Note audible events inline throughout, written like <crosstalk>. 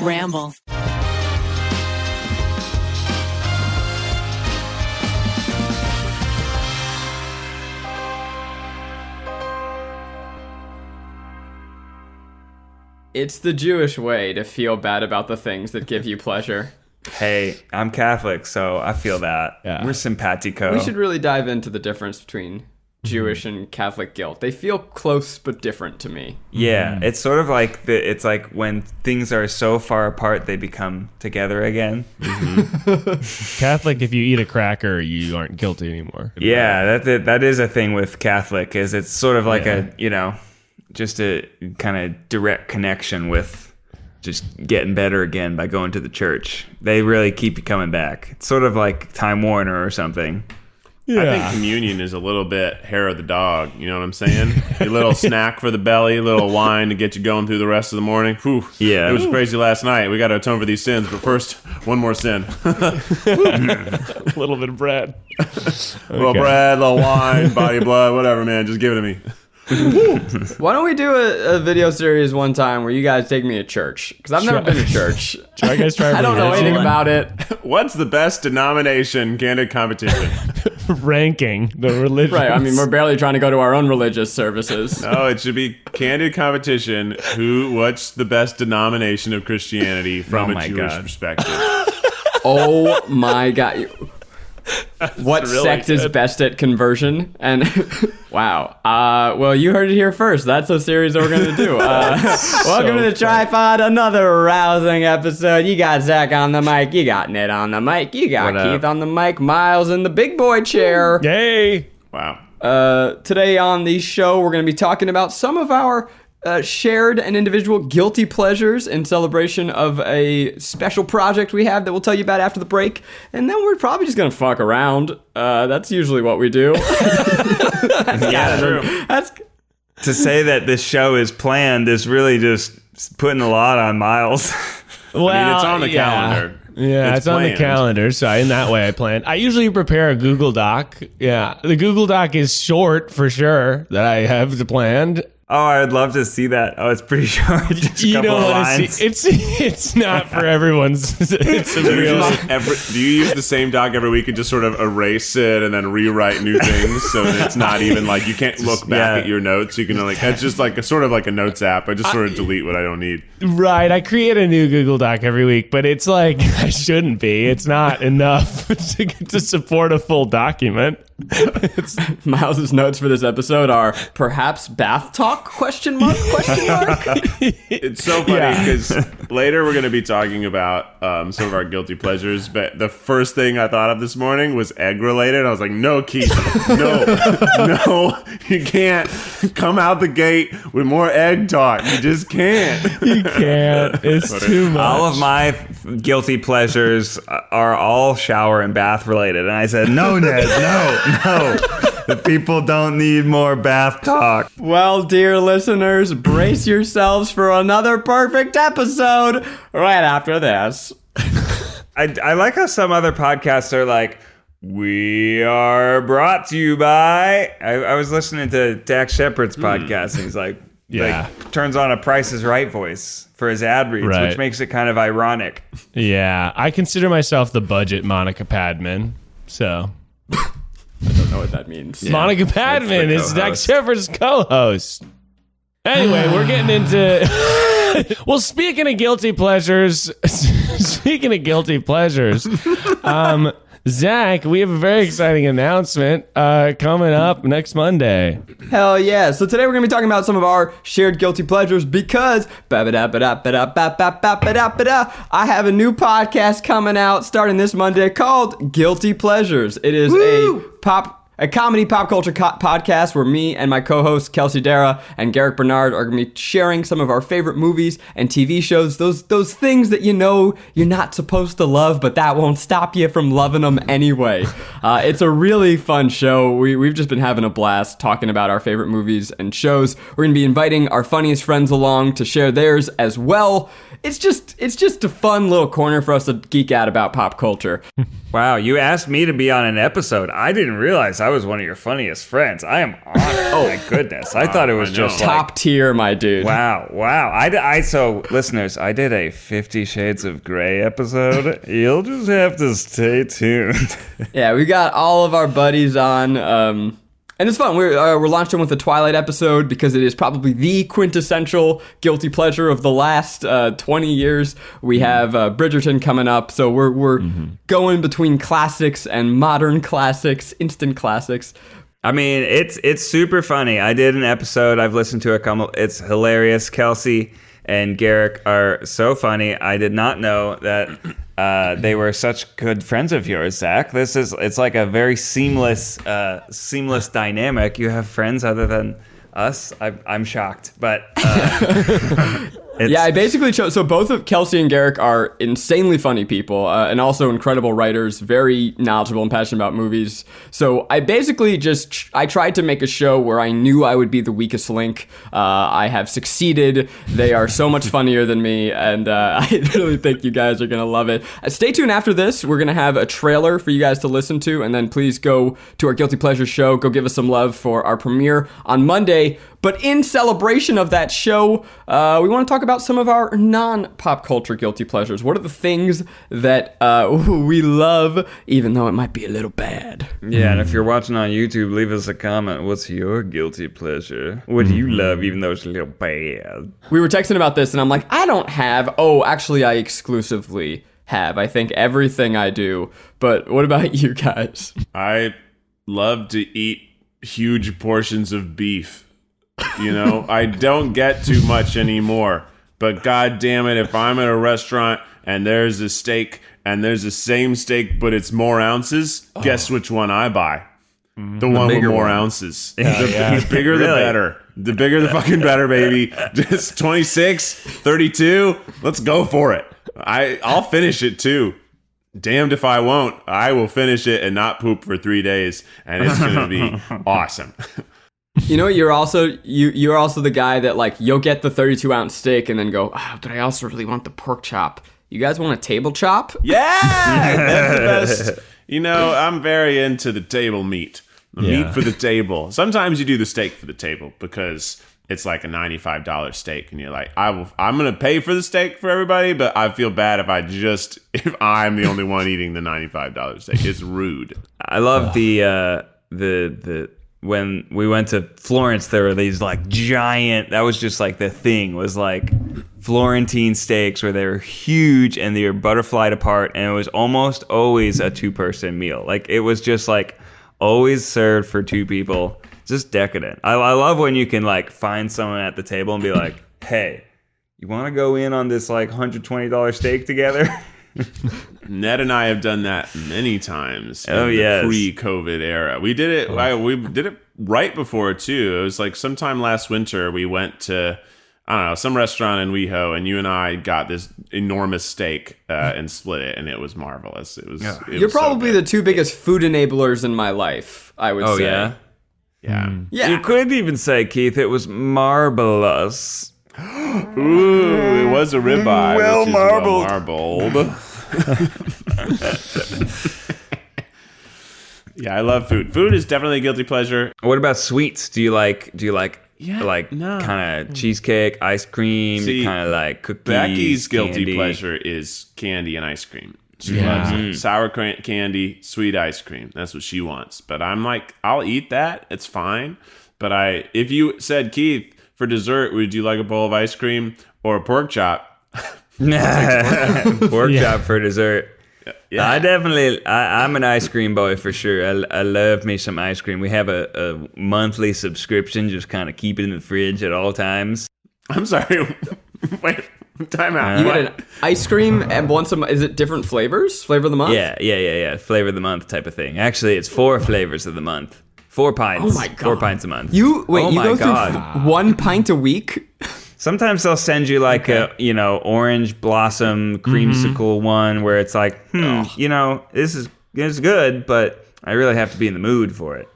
Ramble. It's the Jewish way to feel bad about the things that give you pleasure. Hey, I'm Catholic, so I feel that. Yeah. We're simpatico. We should really dive into the difference between Jewish mm-hmm. and Catholic guilt. They feel close but different to me. Yeah, mm-hmm. it's sort of like the, it's like when things are so far apart they become together again. Mm-hmm. <laughs> Catholic, if you eat a cracker, you aren't guilty anymore. Yeah, that, that that is a thing with Catholic is it's sort of like a, you know, just a kind of direct connection with just getting better again by going to the church. They really keep you coming back. It's sort of like Time Warner or something. I think communion is a little bit hair of the dog. You know what I'm saying? a little <laughs> snack for the belly, a little wine to get you going through the rest of the morning. Whew. Yeah. It was crazy last night. We got to atone for these sins, but first, one more sin. <laughs> a little bit of bread. little bread, little wine, body blood, whatever, man. Just give it to me. Why don't we do a, a video series one time where you guys take me to church? Because I've never Try- been to church. <laughs> Try guys try I don't know religion. anything about it. <laughs> What's the best denomination candid competition? <laughs> ranking the religion. Right. I mean, we're barely trying to go to our own religious services. Oh, it should be candid competition. Who? What's the best denomination of Christianity from Oh a Jewish God. perspective? Oh my god. What really sect is best at conversion? And <laughs> wow. Uh, well, you heard it here first. That's a series that we're going to do. Uh, <laughs> <laughs> welcome to the TryPod, another rousing episode. You got Zach on the mic. You got Ned on the mic. You got What up? Keith on the mic. Miles in the big boy chair. Yay! Wow. Uh, today on the show, we're going to be talking about some of our uh, shared and individual guilty pleasures in celebration of a special project we have that we'll tell you about after the break. And then we're probably just going to fuck around. Uh, that's usually what we do. <laughs> Yeah, that's to say that this show is planned is really just putting a lot on Miles. Well, <laughs> I mean, it's on the yeah. calendar. Yeah, it's, It's on the calendar. So in that way, I plan. I usually prepare a Google Doc. Yeah, the Google Doc is short for sure that I have planned. Oh, I would love to see that. Oh, it's pretty <laughs> short. Just a You couple don't of want to lines. see. <laughs> It's it's not for everyone's. <laughs> It's a Do you, real. just every, do you use the same doc every week and just sort of erase it and then rewrite new things so that it's not even like you can't look back yeah. at your notes? You can like it's just like a sort of like a notes app. I just sort of delete what I don't need. Right, I create a new Google Doc every week, but it's like I shouldn't be. It's not enough to, to support a full document. <laughs> It's, Miles's notes for this episode are perhaps bath talk question mark question mark. <laughs> It's so funny Yeah. because <laughs> later we're going to be talking about um, some of our guilty pleasures. But the first thing I thought of this morning was egg related. I was like, no, Keith, no, no, you can't come out the gate with more egg talk. You just can't. you can't. It's too much. all of my guilty pleasures are all shower and bath related. And I said, no, Ned, no, no. The people don't need more bath talk. Well, dear listeners, brace yourselves for another perfect episode right after this. <laughs> I, I like how some other podcasts are like, we are brought to you by. I, I was listening to Dax Shepard's hmm. podcast, and he's like, Yeah. like, turns on a Price is Right voice for his ad reads, Right. which makes it kind of ironic. Yeah, I consider myself the budget Monica Padman. So I don't know what that means. Monica Padman is Dax. Shepard's co-host. Anyway, we're getting into. <laughs> well, speaking of guilty pleasures, <laughs> speaking of guilty pleasures, um, Zach, we have a very exciting announcement uh, coming up next Monday. Hell yeah. So today we're going to be talking about some of our shared guilty pleasures because. I have a new podcast coming out starting this Monday called Guilty Pleasures. It is a pop a comedy pop culture co- podcast where me and my co-hosts Kelsey Darragh and Garrick Bernard are going to be sharing some of our favorite movies and TV shows. Those those things that you know you're not supposed to love, but that won't stop you from loving them anyway. <laughs> Uh, it's a really fun show. We we've just been having a blast talking about our favorite movies and shows. We're going to be inviting our funniest friends along to share theirs as well. It's just it's just a fun little corner for us to geek out about pop culture. <laughs> Wow, you asked me to be on an episode. I didn't realize I was one of your funniest friends. I am honored. oh my goodness! I thought it was I know. just like Top tier, my dude. Wow, wow. I, I so listeners, I did a 50 Shades of Grey episode. You'll just have to stay tuned. <laughs> Yeah, we got all of our buddies on. Um, and it's fun. We're, uh, we're launching with the Twilight episode because it is probably the quintessential guilty pleasure of the last uh, 20 years. We have uh, Bridgerton coming up, so we're, we're going between classics and modern classics, instant classics. I mean, it's it's super funny. I did an episode. I've listened to a couple. It's hilarious. Kelsey and Garrick are so funny. I did not know that uh, they were such good friends of yours, Zach. This is it's like a very seamless uh, seamless dynamic. You have friends other than us. I, I'm shocked, but uh, <laughs> it's, Yeah, I basically chose. So both of Kelsey and Garrick are insanely funny people, uh, and also incredible writers, very knowledgeable and passionate about movies. So I basically just I tried to make a show where I knew I would be the weakest link. Uh, I have succeeded. They are so much funnier than me, and uh, <laughs> I really think you guys are gonna love it. Uh, stay tuned after this. We're gonna have a trailer for you guys to listen to, and then please go to our Guilty Pleasure show. Go give us some love for our premiere on Monday. But in celebration of that show, uh, we want to talk about some of our non pop culture guilty pleasures. What are the things that uh, <laughs> we love, even though it might be a little bad? Yeah, and if you're watching on YouTube, leave us a comment. What's your guilty pleasure? What do you love, even though it's a little bad? We were texting about this, and I'm like, I don't have. Oh, actually, I exclusively have. I think everything I do. But what about you guys? I love to eat huge portions of beef. You know, I don't get too much anymore. But god damn it, if I'm at a restaurant and there's a steak and there's the same steak but it's more ounces, oh. guess which one I buy? The one with more one. ounces. <laughs> the, the bigger the better. The bigger the fucking better, baby. <laughs> Just 26, 32. Let's go for it. I I'll finish it too. Damned if I won't. I will finish it and not poop for three days, and it's gonna be <laughs> awesome. You know, you're also you you're also the guy that like you'll get the 32 ounce steak and then go, oh, but I also really want the pork chop. You guys want a table chop? Yeah, that's the <laughs> best. You know, I'm very into the table meat. The Yeah. meat for the table. Sometimes you do the steak for the table because it's like a ninety-five dollar steak, and you're like, I will. I'm gonna pay for the steak for everybody, but I feel bad if I just <laughs> if I'm the only one eating the ninety-five dollar steak. It's rude. I love the uh, the the when we went to Florence, there were these like giant. That was just like the thing was like Florentine steaks where they were huge and they were butterflied apart, and it was almost always a two person meal. Like it was just like always served for two people. Just decadent. I, I love when you can like find someone at the table and be like, "Hey, you want to go in on this like hundred twenty dollar steak together?" <laughs> <laughs> Ned and I have done that many times. Oh, yeah, pre-COVID era. We did it. I, we did it right before too. It was like sometime last winter. We went to I don't know some restaurant in WeHo, and you and I got this enormous steak uh, and split it, and it was marvelous. It was. it You're was probably good. the two biggest food enablers in my life, I would oh say. yeah. yeah. Yeah. You couldn't even say, Keith, it was marvelous. <gasps> Ooh, it was a ribeye. Well which marbled. Well marbled. <laughs> yeah, I love food. Food is definitely a guilty pleasure. What about sweets? Do you like? Do you like? Yeah, like no. kind of cheesecake, ice cream, kind of like cookies. Becky's guilty candy. pleasure is candy and ice cream. She Yeah. loves mm-hmm. sour cran- candy, sweet ice cream. That's what she wants. But I'm like, I'll eat that. It's fine. But I, if you said Keith for dessert, would you like a bowl of ice cream or a pork chop? <laughs> <laughs> Pork Yeah. chop for dessert. Yeah. I definitely, I, I'm an ice cream boy for sure. I, I love me some ice cream. We have a, a monthly subscription, just kind of keep it in the fridge at all times. I'm sorry. <laughs> Wait, time out. You What? get an ice cream and once a month. Is it different flavors? Flavor of the month? Yeah, yeah, yeah, yeah. Flavor of the month type of thing. Actually, it's four flavors of the month. Four pints. Oh my God. Four pints a month. You wait. Oh you my go God. through f- one pint a week. Sometimes they'll send you like a you know orange blossom creamsicle one where it's like, hmm, you know, this is this is good, but I really have to be in the mood for it.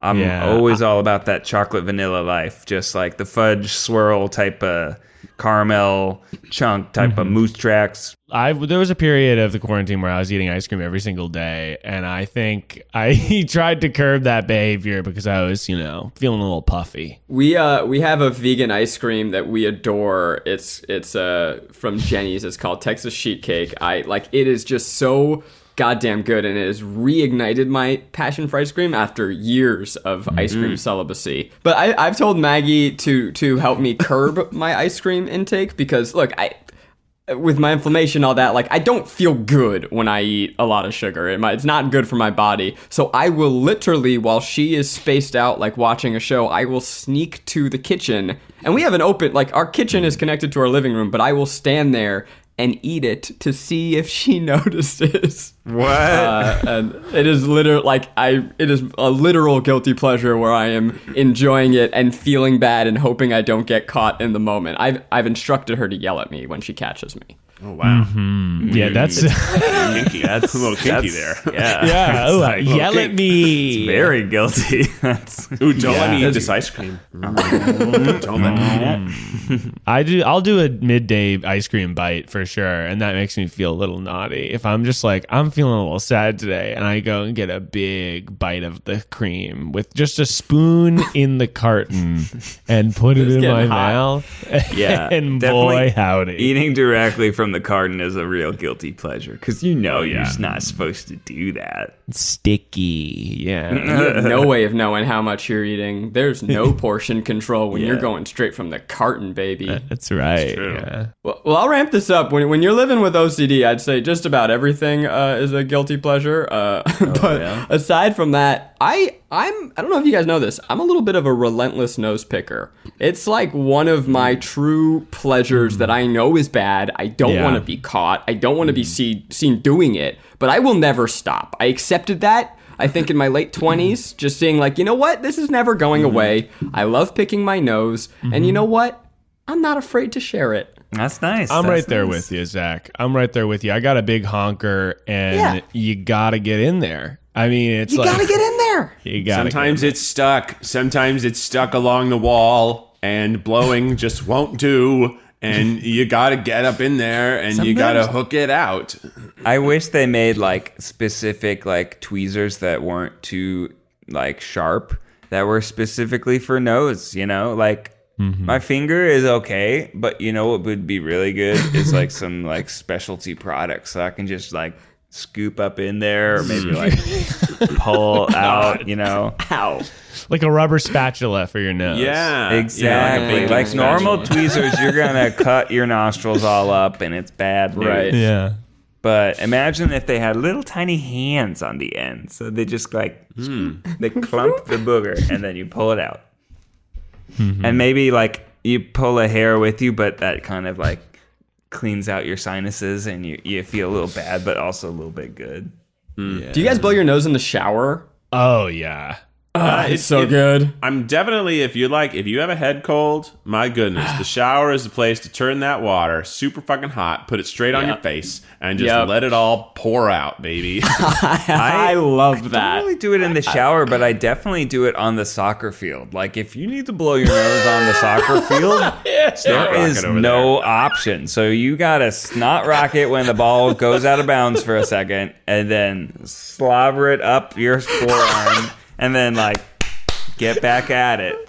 I'm Yeah. always all about that chocolate vanilla life, just like the fudge swirl type of caramel chunk type of moose tracks. I there was a period of the quarantine where I was eating ice cream every single day, and I think I <laughs> tried to curb that behavior because I was, you know, feeling a little puffy. We uh we have a vegan ice cream that we adore. It's it's uh from Jeni's. It's called Texas Sheet Cake. I like it is just so goddamn good and it has reignited my passion for ice cream after years of ice cream mm-hmm. celibacy. But I, I've told Maggie to to help me curb <laughs> my ice cream intake because look, I with my inflammation, all that, like I don't feel good when I eat a lot of sugar. It might, it's not good for my body. So I will literally, while she is spaced out, like watching a show, I will sneak to the kitchen, and we have an open, like our kitchen is mm-hmm. connected to our living room, but I will stand there and eat it to see if she <laughs> notices. What? Uh, and it is literal, like I, it is a literal guilty pleasure where I am enjoying it and feeling bad and hoping I don't get caught in the moment. I've, I've instructed her to yell at me when she catches me. Oh wow, mm-hmm. Yeah, that's <laughs> kinky. That's a little kinky that's- there. <laughs> Yeah. <laughs> yeah. Oh, like, yell okay. at me. Very guilty. That's Ooh, don't let me eat this ice cream. don't let me eat it. Mm. I do. I'll do a midday ice cream bite for sure, and that makes me feel a little naughty. If I'm just like I'm feeling a little sad today, and I go and get a big bite of the cream with just a spoon in the carton and put it in my hot. mouth, Yeah, and definitely boy howdy, eating directly from the carton is a real guilty pleasure because you know you're just not supposed to do that. sticky. Yeah. You have no way of knowing how much you're eating. There's no <laughs> portion control when you're going straight from the carton, baby. That's right. true. Yeah. Well, well, I'll ramp this up. When, when you're living with OCD, I'd say just about everything uh, is a guilty pleasure. Uh, <laughs> but yeah? aside from that, I I'm I don't know if you guys know this. I'm a little bit of a relentless nose picker. It's like one of my true pleasures that I know is bad. I don't Yeah. want to be caught. I don't want to be mm. see, seen doing it. But I will never stop. I accepted that. I think in my late <laughs> 20s, just seeing like, you know what? This is never going mm-hmm. away. I love picking my nose. And you mm-hmm. know what? I'm not afraid to share it. That's nice. I'm That's right there with you, Zach. I'm right there with you. I got a big honker, and Yeah. you gotta get in there. I mean, it's You like gotta get in there. <laughs> you gotta. Sometimes it's stuck. Sometimes it's stuck along the wall, and blowing <laughs> just won't do. And you gotta get up in there, and you gotta Sometimes- hook it out. I wish they made like specific like tweezers that weren't too like sharp that were specifically for nose, you know? Like mm-hmm. my finger is okay, but you know what would be really good is like some like specialty products so I can just like scoop up in there or maybe <laughs> like pull <laughs> out, you know. Ow. like a rubber spatula for your nose. Yeah, Exactly. Yeah, like baking normal tweezers, you're gonna cut your nostrils all up and it's bad news. Right. Yeah. But imagine if they had little tiny hands on the end. So they just like hmm. they clump the booger and then you pull it out. Mm-hmm. And maybe like you pull a hair with you, but that kind of like cleans out your sinuses and you, you feel a little bad, but also a little bit good. Mm. Do you guys blow your nose in the shower? Oh yeah. Ah, it's so it- good. I'm definitely if you like if you have a head cold, my goodness, the <sighs> shower is the place to turn that water super fucking hot, put it straight on your face, and just Yep. let it all pour out, baby. <laughs> <laughs> I, love that. I don't really do it in the shower, but I definitely do it on the soccer field. Like if you need to blow your nose on the soccer <laughs> field, there rocket is no option. So you gotta snot rocket when the ball goes out of bounds for a second, and then slobber it up your forearm, and then like get back at it.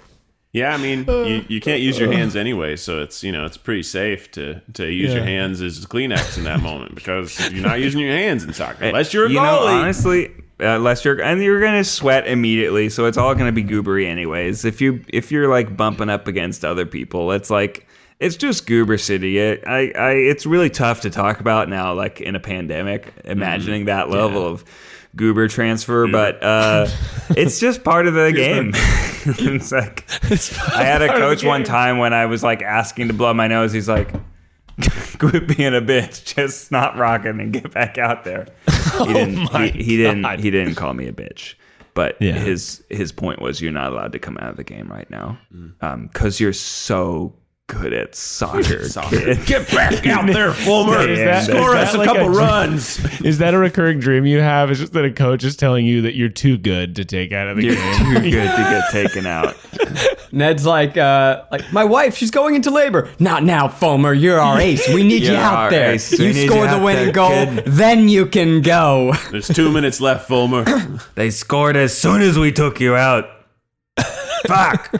yeah, I mean, uh, you, you can't use your uh. hands anyway, so it's you know it's pretty safe to to use your hands as Kleenex in that moment because you're not using your hands in soccer eh, unless you're a you goalie. know, honestly, uh, unless you're and you're gonna sweat immediately, so it's all gonna be goobery anyways. If you if you're like bumping up against other people, it's like it's just goober city. It, I, I, it's really tough to talk about now, like in a pandemic, mm-hmm. imagining that level of goober transfer, but uh, it's just part of the <laughs> <laughs> game. it's like I had a coach one time when I was like asking to blow my nose. He's like, <laughs> "Quit being a bitch, just not rocking and get back out there." He didn't. my he, he didn't. He didn't call me a bitch. But Yeah. his his point was, you're not allowed to come out of the game right now because you're so good at soccer, kid. Get back out <laughs> there, Fulmer. Is that- Score is us a like couple a- runs. <laughs> Is that a recurring dream you have? Is just that a coach is telling you that you're too good to take out of the You're game? too good to get <laughs> taken out. Ned's like, uh, like my wife, she's going into labor. Not now, Fulmer. You're our ace. We need you You're out there. ace. You need score you the winning there, goal, kid. then you can go. There's two minutes left, Fulmer. They scored as soon as we took you out. Fuck.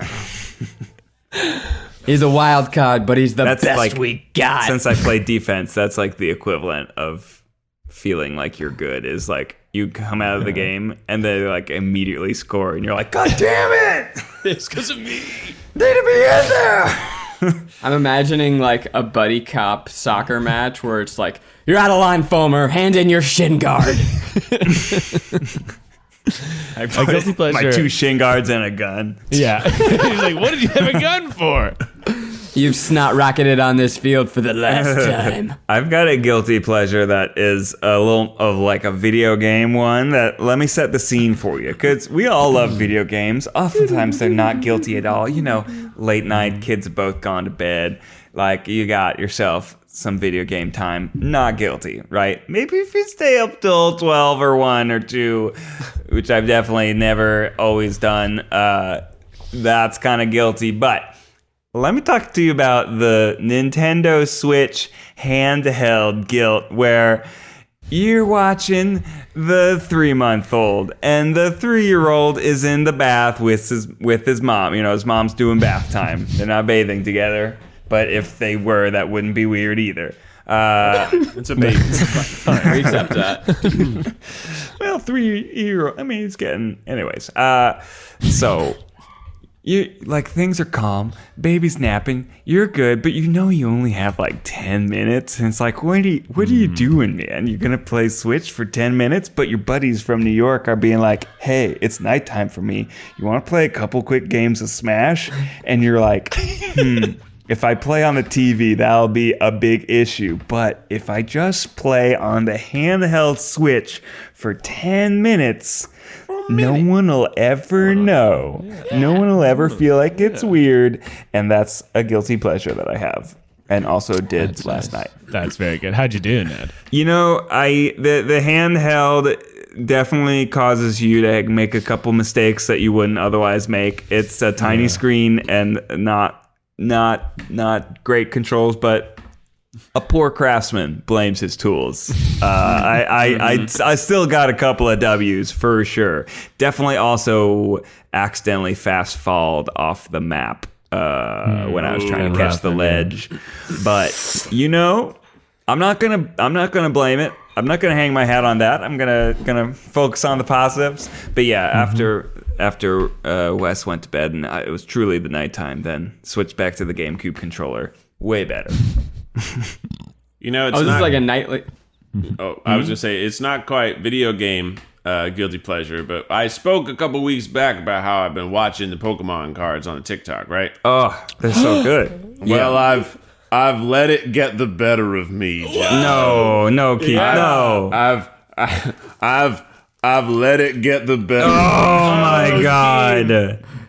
He's a wild card, but he's the That's best like- we got. Since I played defense, that's like the equivalent of feeling like you're good. Is like you come out of the game and they like immediately score, and you're like, God damn it! <laughs> it's because of me. Need to be in there. <laughs> I'm imagining like a buddy cop soccer match where it's like, you're out of line, Fulmer. Hand in your shin guard. <laughs> <laughs> I A guilty put My two shin guards and a gun. Yeah. <laughs> He's like, what did you have a gun for? You've snot rocketed on this field for the last <laughs> time. I've got a guilty pleasure that is a little of like a video game one that let me set the scene for you because we all love video games. Oftentimes they're not guilty at all. You know, late night, kids have both gone to bed. Like you got yourself some video game time, not guilty, right? Maybe if you stay up till 12 or 1 or 2, which I've definitely never always done, uh, that's kind of guilty. But let me talk to you about the Nintendo Switch handheld guilt where you're watching the three month old and the three year old is in the bath with his with his mom. You know, his mom's doing bath time. They're not bathing together. But if they were, that wouldn't be weird either. Uh, <laughs> It's a baby. <laughs> we accept that. <laughs> well, three year old. I mean, he's getting. Anyways, uh, so you like things are calm, baby's napping, you're good, but you know you only have like ten minutes, and it's like, what are you, what are you doing, man? You're gonna play Switch for ten minutes, but your buddies from New York are being like, hey, it's nighttime for me. You want to play a couple quick games of Smash? And you're like, hmm. If I play on the TV, that'll be a big issue. But if I just play on the handheld Switch for 10 minutes, no one will ever know. No one will ever feel like it's weird. And that's a guilty pleasure that I have. And also did last night. That's very good. How'd you do, Ned? You know, I the the handheld definitely causes you to make a couple mistakes that you wouldn't otherwise make. It's a tiny screen and not not not great controls, but a poor craftsman blames his tools. Uh, I, I, I I still got a couple of W's for sure. Definitely also accidentally fast falled off the map uh, when I was trying to catch the ledge. But you know, I'm not gonna I'm not gonna blame it. I'm not gonna hang my hat on that. I'm gonna gonna focus on the positives. But yeah, after after uh, Wes went to bed and I, it was truly the nighttime, then switched back to the GameCube controller. Way better. <laughs> You know, it's Oh, this not is like a nightly. <laughs> Oh, I was gonna say it's not quite video game uh, guilty pleasure, but I spoke a couple weeks back about how I've been watching the Pokemon cards on the TikTok, right? Oh, they're so <gasps> good. Well, I've I've let it get the better of me. John. No, no, Keith, no. I've I, <laughs> I've I've let it get the better. Oh my god.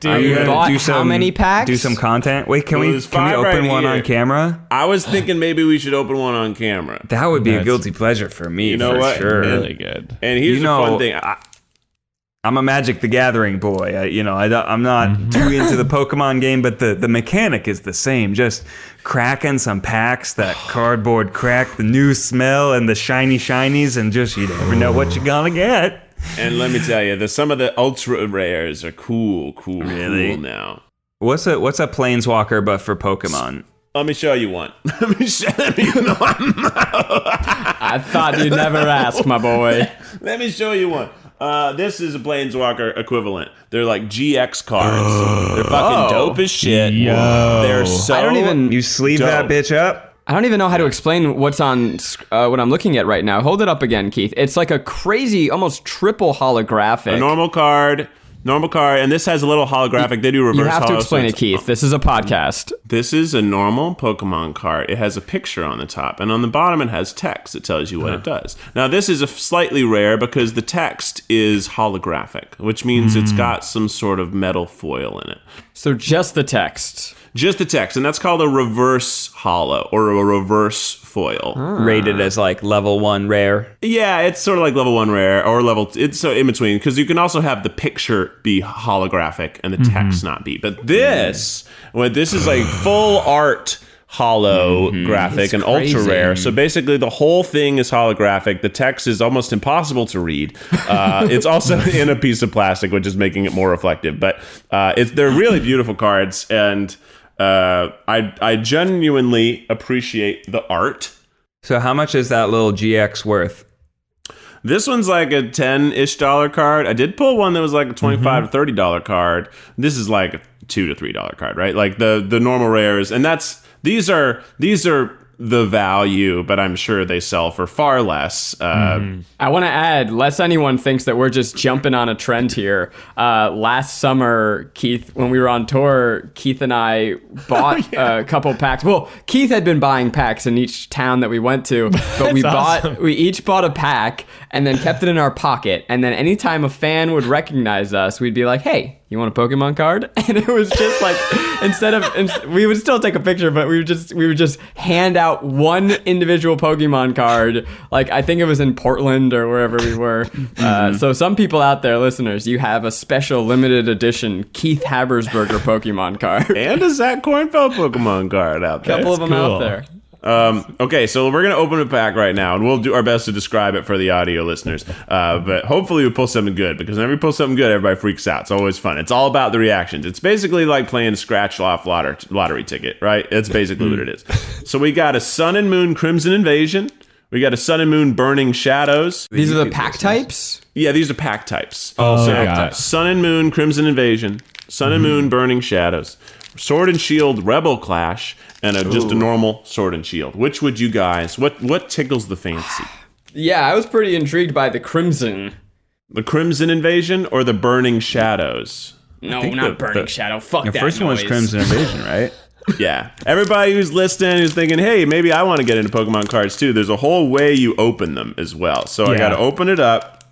Are you gonna bought do how some, many packs? Do some content. Wait, can Well, we can we open right one on camera? I was thinking maybe we should open one on camera. That would be a guilty pleasure for me. You know for what? Sure. Really good. And here's You the know- fun thing. I, I'm a Magic the Gathering boy. I, you know, I, I'm not Mm-hmm. too into the Pokemon game, but the, the mechanic is the same. Just cracking some packs, that <sighs> cardboard crack, the new smell, and the shiny shinies, and just you never know what you're gonna get. And let me tell you, the some of the ultra rares are cool, cool, Really? cool now. What's a what's a Planeswalker but for Pokemon? Let me show you one. <laughs> Let me show you one. <laughs> I thought you'd never ask, my boy. Let me show you one. Uh, this is a Planeswalker equivalent. They're like GX cards. They're fucking dope as shit. Yo. They're so. I don't even. You sleeve that bitch up. I don't even know how to explain what's on uh, what I'm looking at right now. Hold it up again, Keith. It's like a crazy, almost triple holographic. a normal card, normal card, and this has a little holographic. They do reverse. you have to explain so it, Keith. This is a podcast. This is a normal Pokemon card. It has a picture on the top, and on the bottom it has text that tells you what it does. Now, this is a slightly rare because the text is holographic, which means it's got some sort of metal foil in it. So just the text. Just the text, and that's called a reverse holo or a reverse foil. Rated as like level one rare. Yeah, it's sort of like level one rare or level. It's so in between because you can also have the picture be holographic and the text not be. But this, well, this is like full art hollow graphic and ultra rare. So basically, the whole thing is holographic. The text is almost impossible to read. <laughs> Uh, it's also <laughs> in a piece of plastic, which is making it more reflective. But uh, it's they're really beautiful cards, and uh, I I genuinely appreciate the art. So how much is that little GX worth? This one's like a 10 ish dollar card. I did pull one that was like a 25 to 30 dollar card. This is like a 2 to 3 dollar card, right? Like the the normal rares and that's these are these are the value, but I'm sure they sell for far less. Uh, I want to add, lest anyone thinks that we're just jumping on a trend here. Uh, last summer, Keith, when we were on tour, Keith and I <laughs> bought a couple packs. Well, Keith had been buying packs in each town that we went to, but <laughs> we bought we each bought a pack and then kept it in our pocket. And then anytime a fan would recognize us, we'd be like, "Hey, you want a Pokemon card?" <laughs> And it was just like instead of we would still take a picture, but we would just we would just hand out one individual Pokemon card. Like I think it was in Portland or wherever we were. Uh, so some people out there, listeners, you have a special limited edition Keith Habersberger Pokemon card. and a Zach Kornfeld Pokemon card out there. A couple of them cool. out there. Um, okay, so we're gonna open a pack right now, and we'll do our best to describe it for the audio listeners. Uh, but hopefully, we pull something good because whenever we pull something good, everybody freaks out. It's always fun. It's all about the reactions. It's basically like playing scratch off lottery, lottery ticket, right? That's basically what it is. <laughs> So we got a Sun and Moon Crimson Invasion. We got a Sun and Moon Burning Shadows. These are the pack types. Yeah, these are pack types. Oh, So, got it. Sun and Moon, Crimson Invasion, Sun and Moon, Burning Shadows, Sword and Shield, Rebel Clash, and a, just a normal Sword and Shield. Which would you guys? What what tickles the fancy? Yeah, I was pretty intrigued by the Crimson. The Crimson Invasion or the Burning Shadows? No, not the- Burning the- Shadow. Fuck The that first one was. Crimson Invasion, right? <laughs> Yeah. Everybody who's listening who's thinking, hey, maybe I want to get into Pokemon cards too. There's a whole way you open them as well. So I got to open it up.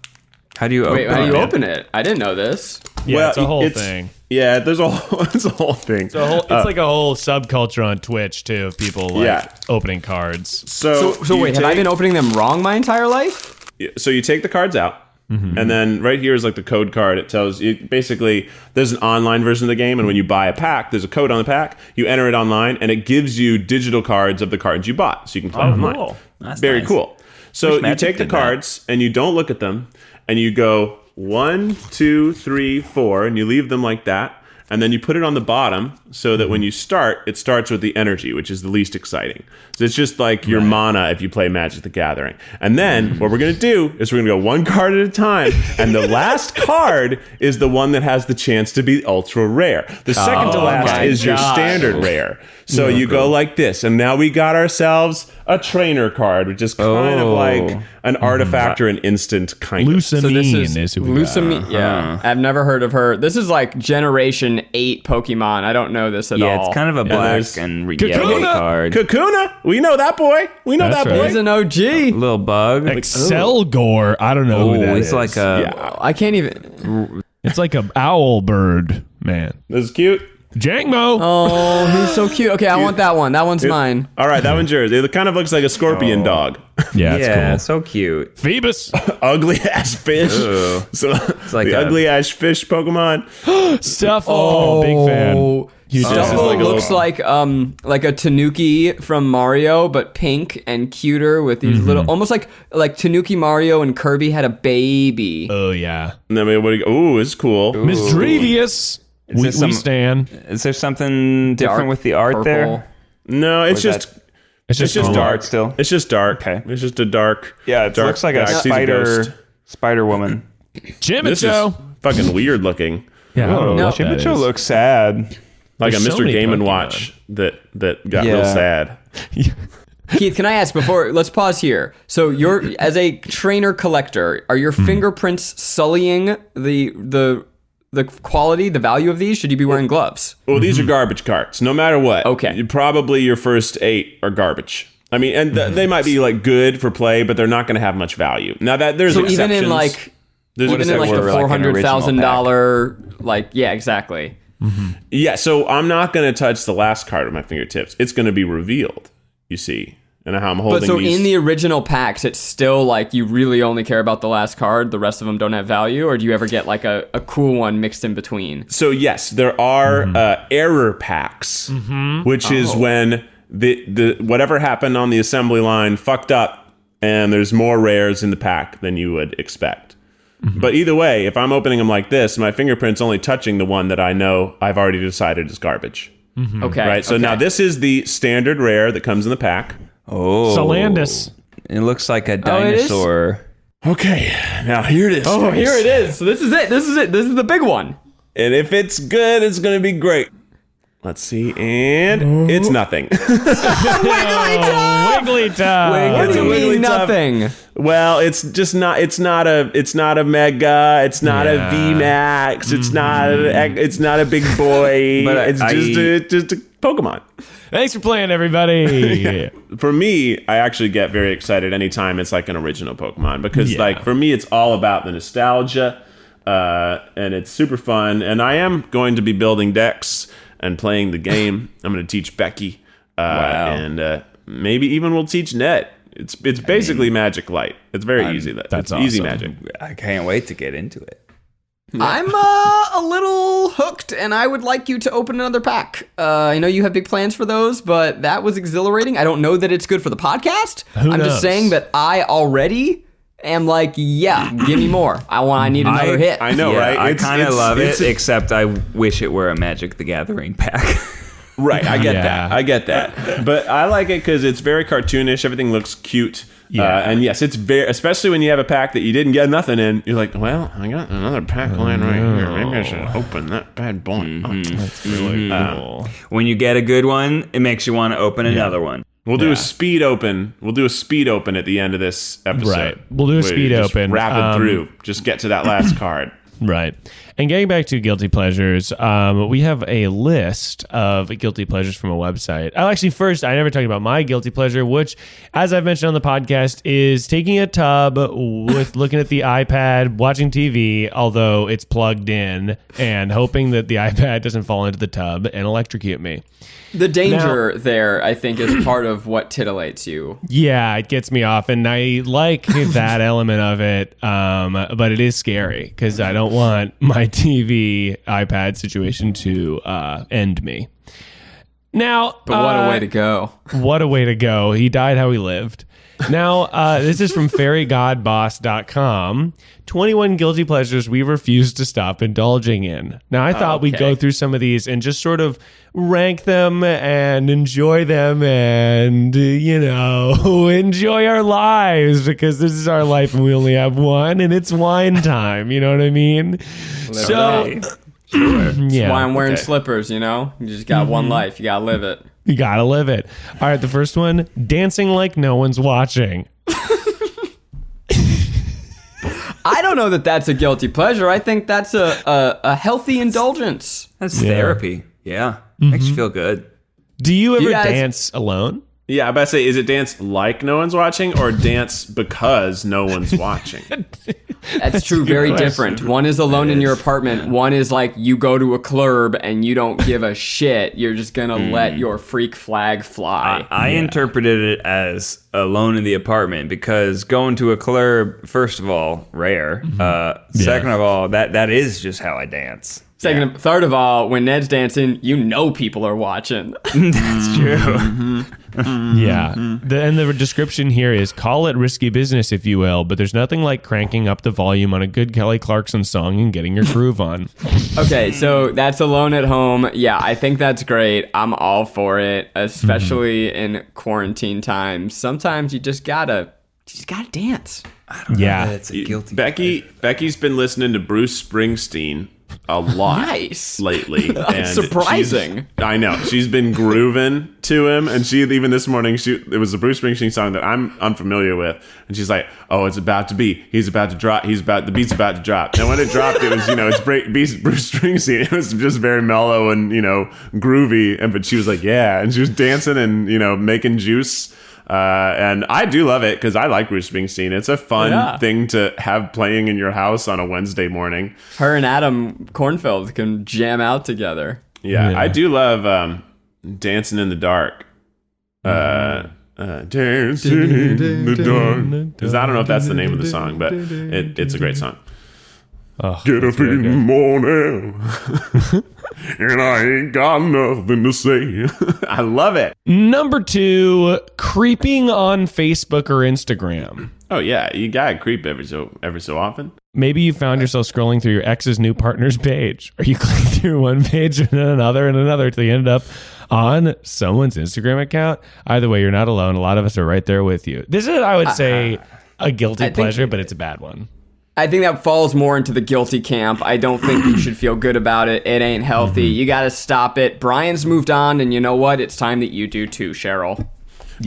How do you open Wait, how do you it? ope it? I didn't know this. Yeah, Well, it's a whole it's- thing. Yeah, there's a whole, <laughs> it's a whole thing. It's, a whole, it's uh, like a whole subculture on Twitch too of people like Yeah. opening cards. so, So, so you wait, have I been opening them wrong my entire life? so you take the cards out mm-hmm. and then right here is like the code card it tells you basically there's an online version of the game and when you buy a pack there's a code on the pack you enter it online and it gives you digital cards of the cards you bought so you can play oh, online cool. That's very nice. cool so Wish you Magic take the did that. cards and you don't look at them and you go one two three four and you leave them like that and then you put it on the bottom so that when mm-hmm. you start, it starts with the energy, which is the least exciting. So it's just like your mana if you play Magic the Gathering. And then what we're going to do is we're going to go one card at a time. And the <laughs> last card is the one that has the chance to be ultra rare. The second to Oh last my is your standard rare. So you go like this. And now we got ourselves a trainer card, which is kind of Oh. like an mm-hmm. artifact or an instant kind of. Lusamine So this is, is, who we got. Lucami- Yeah, uh-huh. I've never heard of her. This is like Generation Eight Pokemon. I don't know this at Yeah, all. it's kind of a there's black and Kakuna! yellow card. Kakuna, we know that boy. We know That's that right. boy. He's an OG. little bug. Excelgor. I don't know who that Oh, is. it's like a Yeah, I can't even. It's like a owl bird, man. this is cute. Jangmo. Oh, he's so cute. Okay, I want that one. That one's mine. All right, that one's yours. It kind of looks like a scorpion Oh. dog. <laughs> yeah, it's yeah, cool. so cute. Feebas. <laughs> ugly ass fish. Ew. <laughs> So it's like the a- ugly ass fish Pokemon. <gasps> Stuff. Oh, big fan. Oh. Huge Stufful fan. like looks little- like um like a Tanuki from Mario, but pink and cuter with these Mm-hmm. little, almost like like Tanuki Mario and Kirby had a baby. Oh yeah. And then we what do you, ooh, it's cool. Misdreavus. We, this we stand. Is there something different Dark with the art purple. there? No, it's just that- It's it's just, just dark. art still? It's just dark. Okay. It's just a dark. Yeah, it dark looks like a guy. Spider ghost. spider woman. This is Chimecho. fucking weird looking. Yeah, I No. what that Chimecho looks sad. Like There's a Mr. many Game and Watch that that got real sad. <laughs> Keith, can I ask before? Let's pause here. So, you're as a trainer collector, are your Hmm. fingerprints sullying the the the quality, the value of these? Should you be wearing gloves? Well, these are garbage carts. No matter what. Okay. You- Probably your first eight are garbage. I mean, and th- they might be like good for play, but they're not going to have much value. Now that there's So exceptions. even in like There's even in like were the four hundred thousand original dollar, like yeah, exactly. Yeah, so I'm not going to touch the last card with my fingertips. It's going to be revealed. You see, and how I'm holding. But so these. in the original packs, it's still like you really only care about the last card. The rest of them don't have value, or do you ever get like a, a cool one mixed in between? So yes, there are Mm-hmm. uh, error packs, which Oh. is when the the whatever happened on the assembly line fucked up, and there's more rares in the pack than you would expect. Mm-hmm. But either way, if I'm opening them like this, my fingerprint's only touching the one that I know I've already decided is garbage. Okay. Right. So okay. now this is the standard rare that comes in the pack. Oh, Salandit. It looks like a it is? dinosaur. Okay, now here it is. Oh, here it is. So this is it. This is it. This is the big one. And if it's good, it's gonna be great. Let's see, and it's nothing. <laughs> <laughs> Oh, Wigglytuff. What It's do a you mean nothing? Well, it's just not. It's not a. It's not a mega. It's not Yeah. a V Max. It's not. A, it's not a big boy. <laughs> But I- it's just I- a just a Pokemon. Thanks for playing, everybody. For me, I actually get very excited anytime it's like an original Pokemon because, Yeah. like, for me, it's all about the nostalgia, uh, and it's super fun. And I am going to be building decks and playing the game. I'm going to teach Becky, uh, Wow. and uh, maybe even we'll teach Ned. It's it's basically Magic Light. It's very easy. that's it's easy magic. I can't wait to get into it. I'm uh, a little hooked, and I would like you to open another pack. Uh, I know you have big plans for those, but that was exhilarating. I don't know that it's good for the podcast. Who I'm knows? just saying that I already am like, yeah, give me more. I want. I need another I- hit. I know, yeah, right? I kind of it's- love it, it's a- except I wish it were a Magic the Gathering pack. <laughs> Right, I get Yeah. that. I get that. But I like it because it's very cartoonish. Everything looks cute. Yeah. Uh, and yes, it's very, especially when you have a pack that you didn't get nothing in. You're like, well, I got another pack line right here. Maybe I should open that bad boy. That's really cool. when you get a good one, it makes you want to open another one. We'll do Yeah. a speed open. We'll do a speed open at the end of this episode. Right. We'll do a speed open. Rapid Um, through. Just get to that last <clears throat> card. Right. And getting back to guilty pleasures, um, we have a list of guilty pleasures from a website. Oh, actually, first, I never talked about my guilty pleasure, which, as I've mentioned on the podcast, is taking a tub with <laughs> looking at the iPad, watching TV, although it's plugged in, and hoping that the <laughs> iPad doesn't fall into the tub and electrocute me. the danger there, I think, is part of what titillates you. Yeah, it gets me off, and I like that <laughs> element of it. Um, but it is scary because I don't want my TV iPad situation to uh, end me. Now, But what uh, a way to go. what a way to go. He died how he lived. Now, uh, this is from fairygodboss.com. 21 guilty pleasures we refuse to stop indulging in. Now, I thought we'd go through some of these and just sort of rank them and enjoy them and, you know, <laughs> enjoy our lives because this is our life and we only have one and it's wine time. You know what I mean? So, <clears throat> yeah. Why I'm wearing okay. slippers, you know? You just got Mm-hmm. one life. You gotta live it. You gotta live it. All right, the first one dancing like no one's watching. I don't know that that's a guilty pleasure. I think that's a, a, a healthy indulgence. That's Yeah. therapy. Yeah. Makes you mm-hmm. feel good. Do you ever guys- dance alone? Yeah, I about to say, is it dance like no one's watching or dance because no one's <laughs> watching? That's true. Very question. different. One is alone in your apartment. One is like you go to a club and you don't give a shit. You're just gonna Hmm. let your freak flag fly. I interpreted it as alone in the apartment because going to a club, first of all, rare. Uh, Second of all, that that is just how I dance. Second, third of all, when Ned's dancing, you know people are watching. <laughs> That's true. Yeah. The, and the description here is call it risky business, if you will, but there's nothing like cranking up the volume on a good Kelly Clarkson song and getting your groove on. <laughs> Okay, so that's alone at home. Yeah, I think that's great. I'm all for it, especially Mm-hmm. in quarantine times. Sometimes you just gotta, you just gotta dance. yeah. That's a guilty. Becky Becky's been listening to Bruce Springsteen a lot Nice. <laughs> lately. and surprising. I know. She's been grooving to him and she even this morning she it was a Bruce Springsteen song that I'm unfamiliar with and she's like, "Oh, it's about to be. He's about to drop. He's about the beat's about to drop." And when it dropped, it was, you know, it's Bra- Bruce Bruce Springsteen. <laughs> It was just very mellow and, you know, groovy and but she was like, "Yeah." And she was dancing and, you know, making juice Uh, and I do love it because I like Bruce Springsteen. It's a fun Yeah. thing to have playing in your house on a Wednesday morning. Her and Adam Cornfield can jam out together. Yeah, Yeah. I do love um, Dancing in the Dark. Uh, uh, dancing in the dark. 'Cause I don't know if that's the name of the song, but it, it's a great song. Oh, Get that's up in the morning, <laughs> and I ain't got nothing to say. <laughs> I love it. Number two, creeping on Facebook or Instagram. Oh yeah, you gotta creep every so every so often. Maybe you found yourself scrolling through your ex's new partner's page, or you <laughs> click through one page and then another and another till you end up on someone's Instagram account. Either way, you're not alone. A lot of us are right there with you. This is, I would say, a guilty think- pleasure, but it's a bad one. I think that falls more into the guilty camp. I don't think you should feel good about it. It ain't healthy. Mm-hmm. You got to stop it. Brian's moved on, and you know what? It's time that you do too, Cheryl.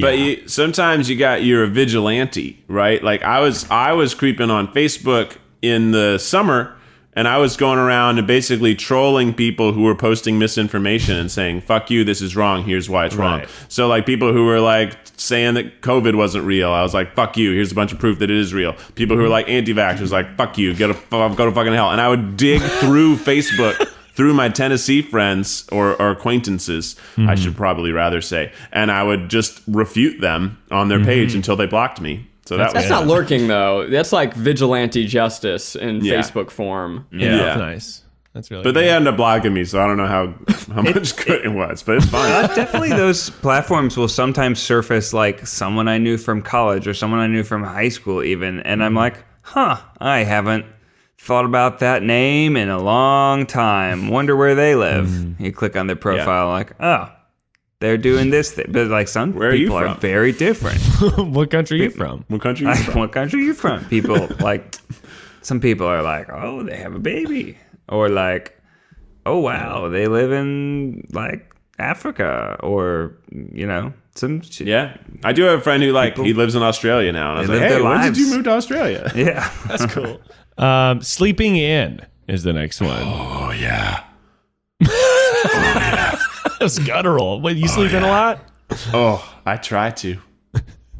But you, sometimes you got you're a vigilante, right? Like I was I was creeping on Facebook in the summer and I was going around and basically trolling people who were posting misinformation and saying, "Fuck you, this is wrong. Here's why it's wrong." So like people who were like saying that COVID wasn't real, I was like, "Fuck you. Here's a bunch of proof that it is real." People who were like anti-vaxxers, like, "Fuck you. Go to go to fucking hell." And I would dig through <laughs> Facebook through my Tennessee friends or, or acquaintances, I hmm. should probably rather say, and I would just refute them on their page mm-hmm. until they blocked me. So that That's was not lurking though. That's like vigilante justice in Yeah. Facebook form. Yeah, Yeah. that's nice. That's really But good. they ended up blocking me, so I don't know how <laughs> how much good it was, but it's fine. Uh, definitely those platforms will sometimes surface like someone I knew from college or someone I knew from high school even and I'm like, "Huh, I haven't thought about that name in a long time. Wonder where they live." You click on their profile like, "Oh, they're doing this thing." But like some Where are you people are very different. <laughs> what country are you from? what country? Are you like, from? what country are you from? People <laughs> like some people are like, "Oh, they have a baby." Or like, "Oh, wow, they live in like Africa or, you know, some shit. Yeah, I do have a friend who like he lives in Australia now, and I was They like, live "Hey, their when did you move to Australia?" <laughs> Yeah. That's cool. Um, sleeping in is the next one. Oh yeah. That's guttural. Wait, you sleep in a oh, lot? Oh, I try to.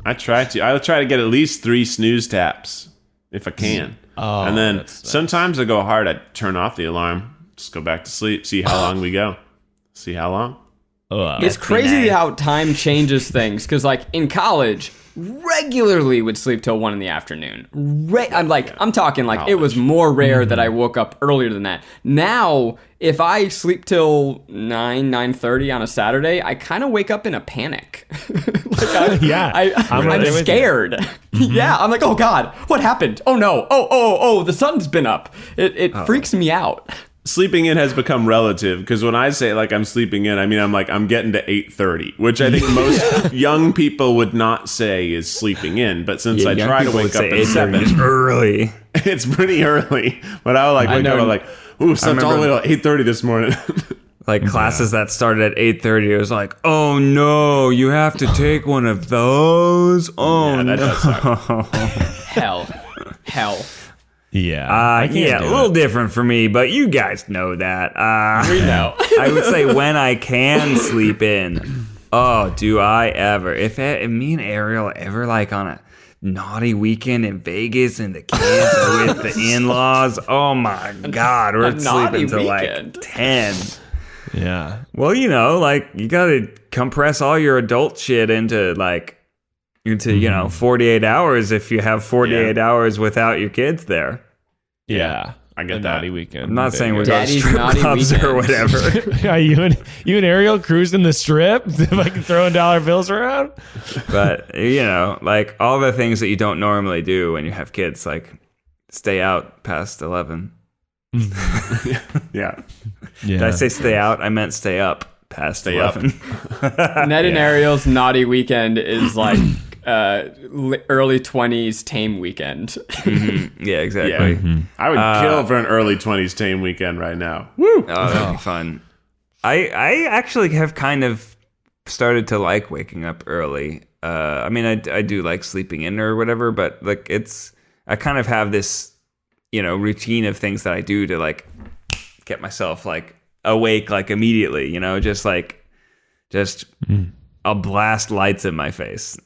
I try to. I try to get at least three snooze taps if I can. Oh, and then that's nice. sometimes I go hard. I turn off the alarm, just go back to sleep, see how long we go. See how long? Ugh. It's crazy how time changes things. Because like in college, regularly would sleep till one in the afternoon. Re- I'm like, I'm talking like it was more rare that I mm-hmm. woke up earlier than that. Now, if I sleep till nine nine thirty on a Saturday, I kind of wake up in a panic. <laughs> like I, <laughs> Yeah, I, I'm I'm, right there with you. scared. Mm-hmm. <laughs> yeah, I'm like, oh god, what happened? Oh no, oh oh oh, the sun's been up. It it oh. freaks me out. Sleeping in has become relative because when I say like I'm sleeping in, I mean I'm like I'm getting to eight thirty, which I think <laughs> most young people would not say is sleeping in. But since I try to wake up at seven, is early. <laughs> it's pretty early. But I would like wake know. up like, ooh, slept all the way remember- till eight thirty this morning. <laughs> Like classes that started at 8:30 it was like, "Oh no, you have to take one of those." Oh Yeah, that no. does suck. Hell, hell. Yeah. Uh, I yeah, a little it. different for me, but you guys know that. Uh, <laughs> We know. <laughs> I would say when I can sleep in. Oh, do I ever? If, if me and Ariel ever like on a naughty weekend in Vegas and the kids are with the <laughs> in-laws, oh my god, we're sleeping till weekend. like ten. yeah. Well, you know, like you gotta compress all your adult shit into like into you know 48 hours if you have 48 hours without your kids there. Yeah. I get that. naughty weekend. I'm not saying we're going to Daddy's strip naughty clubs or weekends. whatever. <laughs> Yeah, you and you and Ariel cruising the strip, <laughs> like throwing dollar bills around. but you know, like all the things that you don't normally do when you have kids, like stay out past eleven. <laughs> yeah. Yeah, Did I say stay out? I meant stay up past Stay up. eleven. Ned and Ariel's naughty weekend is like <clears throat> uh, early twenties tame weekend. yeah, exactly. Yeah. I would Uh, kill for an early twenties tame weekend right now. Woo! Oh, that'd be fun. I I actually have kind of started to like waking up early. Uh, I mean, I I do like sleeping in or whatever, but like it's I kind of have this you know routine of things that I do to like get myself like awake like immediately. You know, just like just I'll blast lights in my face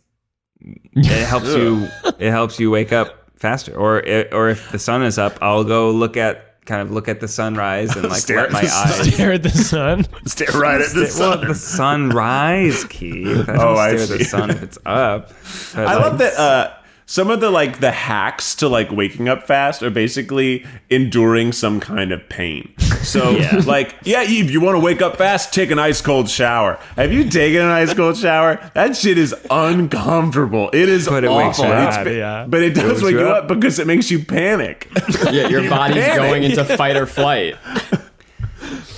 it helps you. <laughs> It helps you wake up faster. Or or if the sun is up, I'll go look at kind of look at the sunrise and like Stare let at my the eyes. Stare at the sun. <laughs> Stare right at the Well, sun. the sunrise, Keith. I Oh, I stare at the sun if it's up. I like, love that uh, some of the like the hacks to like waking up fast are basically enduring some kind of pain. <laughs> So like yeah, if you want to wake up fast, take an ice cold shower. Have you taken an ice cold shower? That shit is uncomfortable. It is But it wakes awful. you It's up. ba- Yeah. But it does wakes wake you you up. up because it makes you panic. <laughs> Yeah, your body's panic. going into <laughs> fight or flight.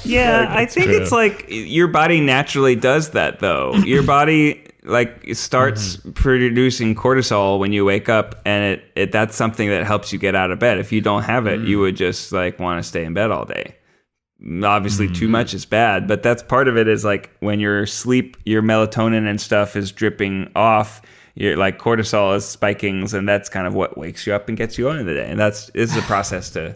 Yeah, I think true. it's like your body naturally does that though. Your body like it starts mm-hmm. producing cortisol when you wake up and it, it that's something that helps you get out of bed. If you don't have it, you mm. would just like want to stay in bed all day. Obviously too mm-hmm. much is bad, but that's part of it is like when your sleep, your melatonin and stuff is dripping off, your like cortisol is spiking and that's kind of what wakes you up and gets you on in the day. And that's is a process to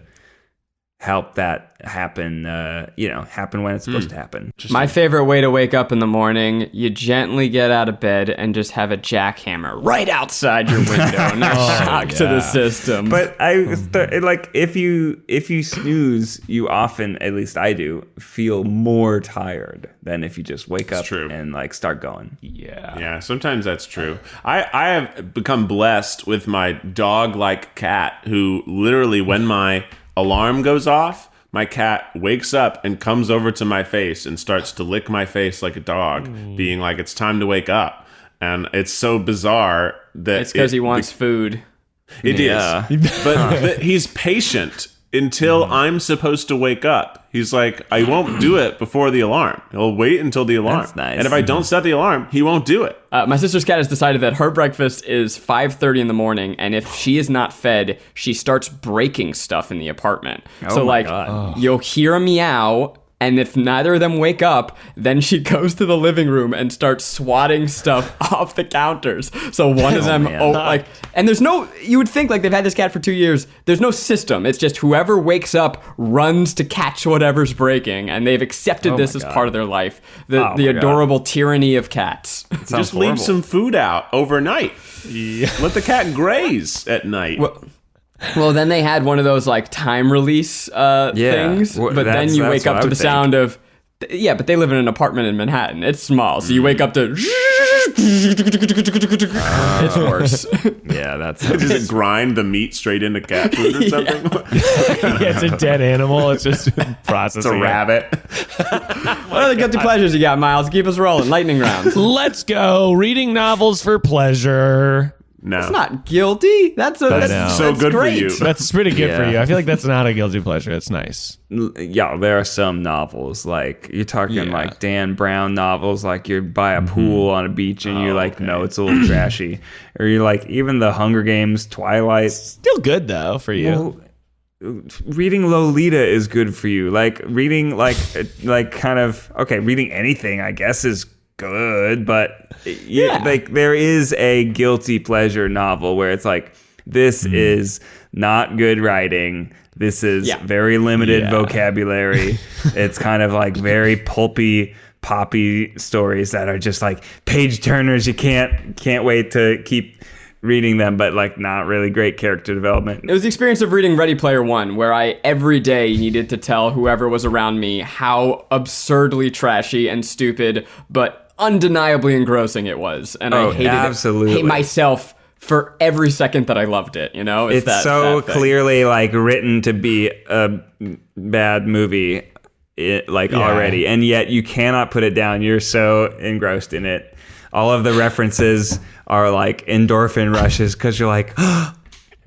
help that happen uh, you know, happen when it's supposed to happen. My favorite way to wake up in the morning, you gently get out of bed and just have a jackhammer right outside your <laughs> window. no shock to the system. But I th- like if you if you snooze, you often, at least I do, feel more tired than if you just wake up true. and like start going. Yeah. Yeah, sometimes that's true. I, I have become blessed with my dog like cat who literally, when my alarm goes off, my cat wakes up and comes over to my face and starts to lick my face like a dog, mm. being like, it's time to wake up. And it's so bizarre that it's because it- he wants food. It is, Yeah. but <laughs> th- he's patient until I'm supposed to wake up. He's like, I won't do it before the alarm. He'll wait until the alarm. That's nice. And if I don't set the alarm, he won't do it. Uh, my sister's cat has decided that her breakfast is 5.30 in the morning, and if she is not fed, she starts breaking stuff in the apartment. so, my like, God. you'll hear a meow, and if neither of them wake up, then she <laughs> goes to the living room and starts swatting stuff <laughs> off the counters. So one of oh, them, man. oh, like, and there's no, you would think, like, they've had this cat for two years, there's no system. It's just whoever wakes up runs to catch whatever's breaking, and they've accepted Oh this as God. part of their life. The, Oh the my God. adorable tyranny of cats. <laughs> Sounds Just leave some food out overnight. Let the cat graze at night. Well, then they had one of those like time release uh, Yeah. things, Well, but then you wake up to the think. sound of. Yeah, but they live in an apartment in Manhattan. It's small, so you wake up to. <laughs> it's worse. <laughs> Yeah, that's Does it grind the meat straight into cat food or <laughs> something? yeah, it's a dead animal. It's just It's processing. a it. rabbit. what other guilty pleasures you got, Miles? Keep us rolling. Lightning round. Let's go. Reading novels for pleasure. No. It's not guilty. That's a, that's, know. So that's good for you. That's pretty good for you. I feel like that's not a guilty pleasure. It's nice. yeah, there are some novels like you're talking Yeah. like Dan Brown novels, like you're by a pool on a beach and you're like, okay. no, it's a little <clears throat> trashy, or you're like even the Hunger Games, Twilight. Still good though for you. Well, reading Lolita is good for you. Like reading like uh, like kind of okay, reading anything I guess is good, but yeah, like there is a guilty pleasure novel where it's like this mm-hmm. is not good writing. This is Yeah. very limited Yeah. vocabulary. <laughs> it's kind of like very pulpy poppy stories that are just like page turners you can't can't wait to keep reading them but like not really great character development. It was the experience of reading Ready Player One, where I every day needed to tell whoever was around me how absurdly trashy and stupid, but undeniably engrossing it was, and Oh, I hated absolutely. it. Hate myself for every second that I loved it. You know, it's that- so that clearly like written to be a bad movie it, like Yeah. already and yet you cannot put it down you're so engrossed in it all of the references are like endorphin rushes because you're like <gasps> oh,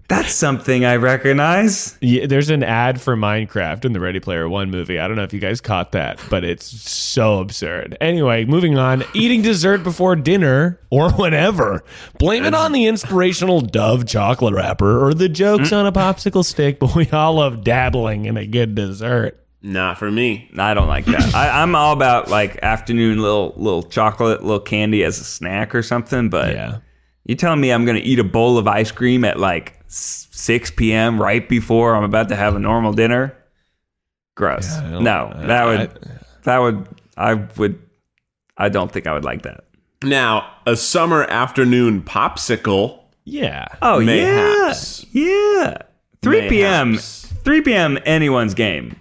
that's something i recognize Yeah, there's an ad for Minecraft in the Ready Player One movie. I don't know if you guys caught that, but it's so absurd. Anyway, moving on. Eating dessert before dinner or <laughs> whenever. Blame it on the inspirational Dove chocolate wrapper or the jokes on a popsicle stick, but we all love dabbling in a good dessert. Not for me. i don't like that I, i'm all about like afternoon little little chocolate little candy as a snack or something but Yeah. You telling me I'm going to eat a bowl of ice cream at like s- 6 p.m. right before I'm about to have a normal dinner? Gross. I don't- no, that would, that would, I would, I don't think I would like that. Now, a summer afternoon popsicle. Yeah. Oh Mayhaps. yeah, yeah. 3 p.m. 3 p.m. Anyone's game.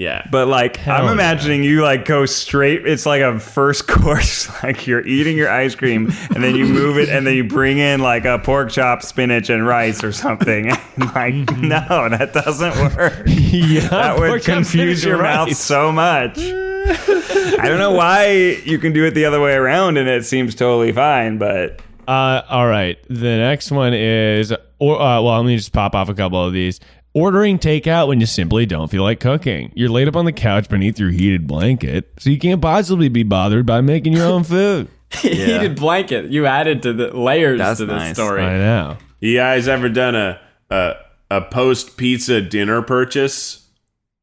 Yeah. But like, Hell I'm yeah. imagining you like go straight. It's like a first <laughs> course. Like you're eating your ice cream, and then you move it, and then you bring in like a pork chop, spinach, and rice or something. <laughs> And like, no, that doesn't work. <laughs> yeah. That would confuse your and mouth so much. I don't know why you can do it the other way around, and it seems totally fine. But Uh, all right. The next one is, or uh, well, let me just pop off a couple of these. Ordering takeout when you simply don't feel like cooking. You're laid up on the couch beneath your heated blanket, so you can't possibly be bothered by making your own food. <laughs> Heated blanket. You added to the layers That's to this nice. story. I know. You guys ever done a a, a post pizza dinner purchase?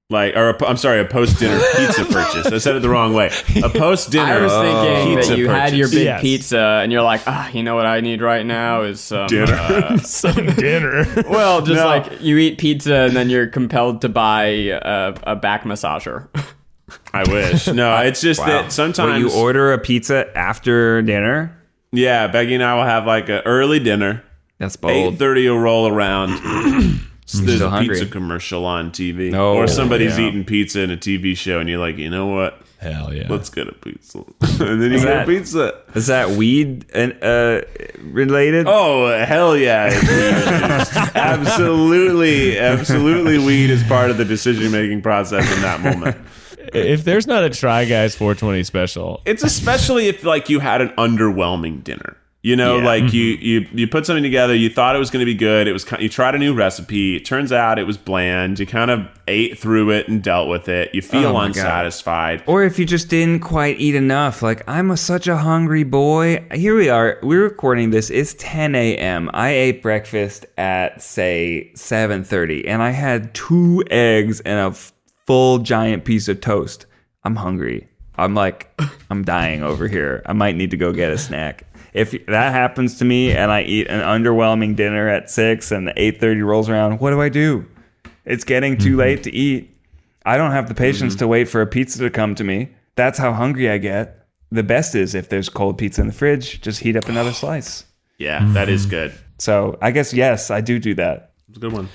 Like, or i I'm sorry, a post dinner <laughs> pizza purchase. I said it the wrong way. A <laughs> post dinner. Pizza. Purchase. I was thinking pizza that you had your big Yes. pizza and you're like, ah, you know what I need right now is some Dinner. uh, <laughs> Some dinner. well, just No. like you eat pizza and then you're compelled to buy a, a back massager. I wish. No, it's just that sometimes Wait, you order a pizza after dinner. Yeah, Becky and I will have like an early dinner. That's Eight bold. thirty will roll around. <clears throat> There's a hungry. pizza commercial on TV, Oh, or somebody's yeah. eating pizza in a TV show, and you're like, you know what? Hell yeah. Let's get a pizza, <laughs> and then you get a pizza. Is that weed uh, related? Oh hell yeah! <laughs> absolutely, absolutely, weed is part of the decision making process in that moment. if there's not a Try Guys 420 special, It's especially if like you had an underwhelming dinner. You know, Yeah. like you mm-hmm. you you put something together, you thought it was going to be good. It was you tried a new recipe. It turns out it was bland. You kind of ate through it and dealt with it. You feel Oh my God. unsatisfied. Or if you just didn't quite eat enough, like I'm a, such a hungry boy. Here we are. We're recording this. It's 10 a.m. I ate breakfast at say 7:30, and I had two eggs and a full giant piece of toast. I'm hungry. I'm like, I'm dying over here. I might need to go get a snack. If that happens to me and I eat an underwhelming dinner at six and the 8:30 rolls around, what do I do? It's getting too mm-hmm. late to eat. I don't have the patience mm-hmm. to wait for a pizza to come to me. That's how hungry I get. The best is if there's cold pizza in the fridge, just heat up another <sighs> slice. Yeah, that is mm-hmm. good. So I guess yes, I do do that. It's a good one.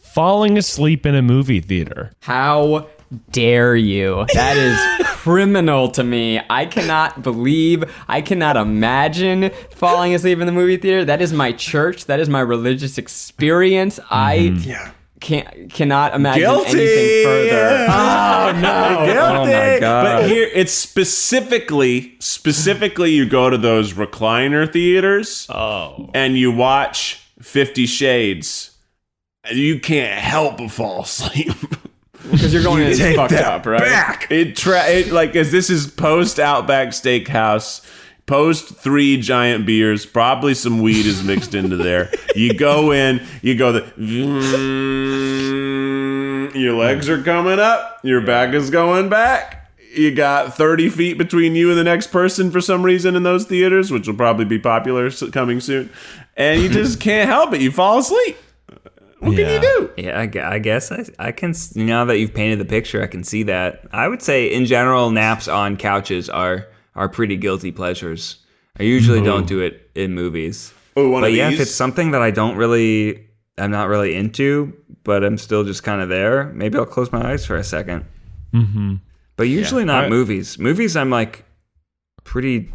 falling asleep in a movie theater. How dare you? That is <laughs> criminal to me. I cannot believe, I cannot imagine falling asleep in the movie theater. That is my church. That is my religious experience. Mm-hmm. I can't cannot imagine Guilty. anything further. Oh no. Oh my god. But here it's specifically specifically you go to those recliner theaters Oh. and you watch 50 Shades. and You can't help but fall asleep. <laughs> Because you're going in Take fucked up, right? Back. It, tra- it like as this is post Outback Steakhouse, post three giant beers, probably some weed is mixed into there. You go in, you go the. <laughs> Your legs are coming up. Your back is going back. You got 30 feet between you and the next person for some reason in those theaters, which will probably be popular coming soon. And you just can't help it. You fall asleep. What Yeah. can you do? Yeah, I, I guess I, I can. s- Now that you've painted the picture, I can see that. I would say, in general, naps on couches are are pretty guilty pleasures. I usually don't do it in movies. Oh, one but of yeah, if it's something that I don't really, I'm not really into, but I'm still just kind of there. Maybe I'll close my eyes for a 2nd Mm-hmm. But usually not I- movies. Movies, I'm like pretty,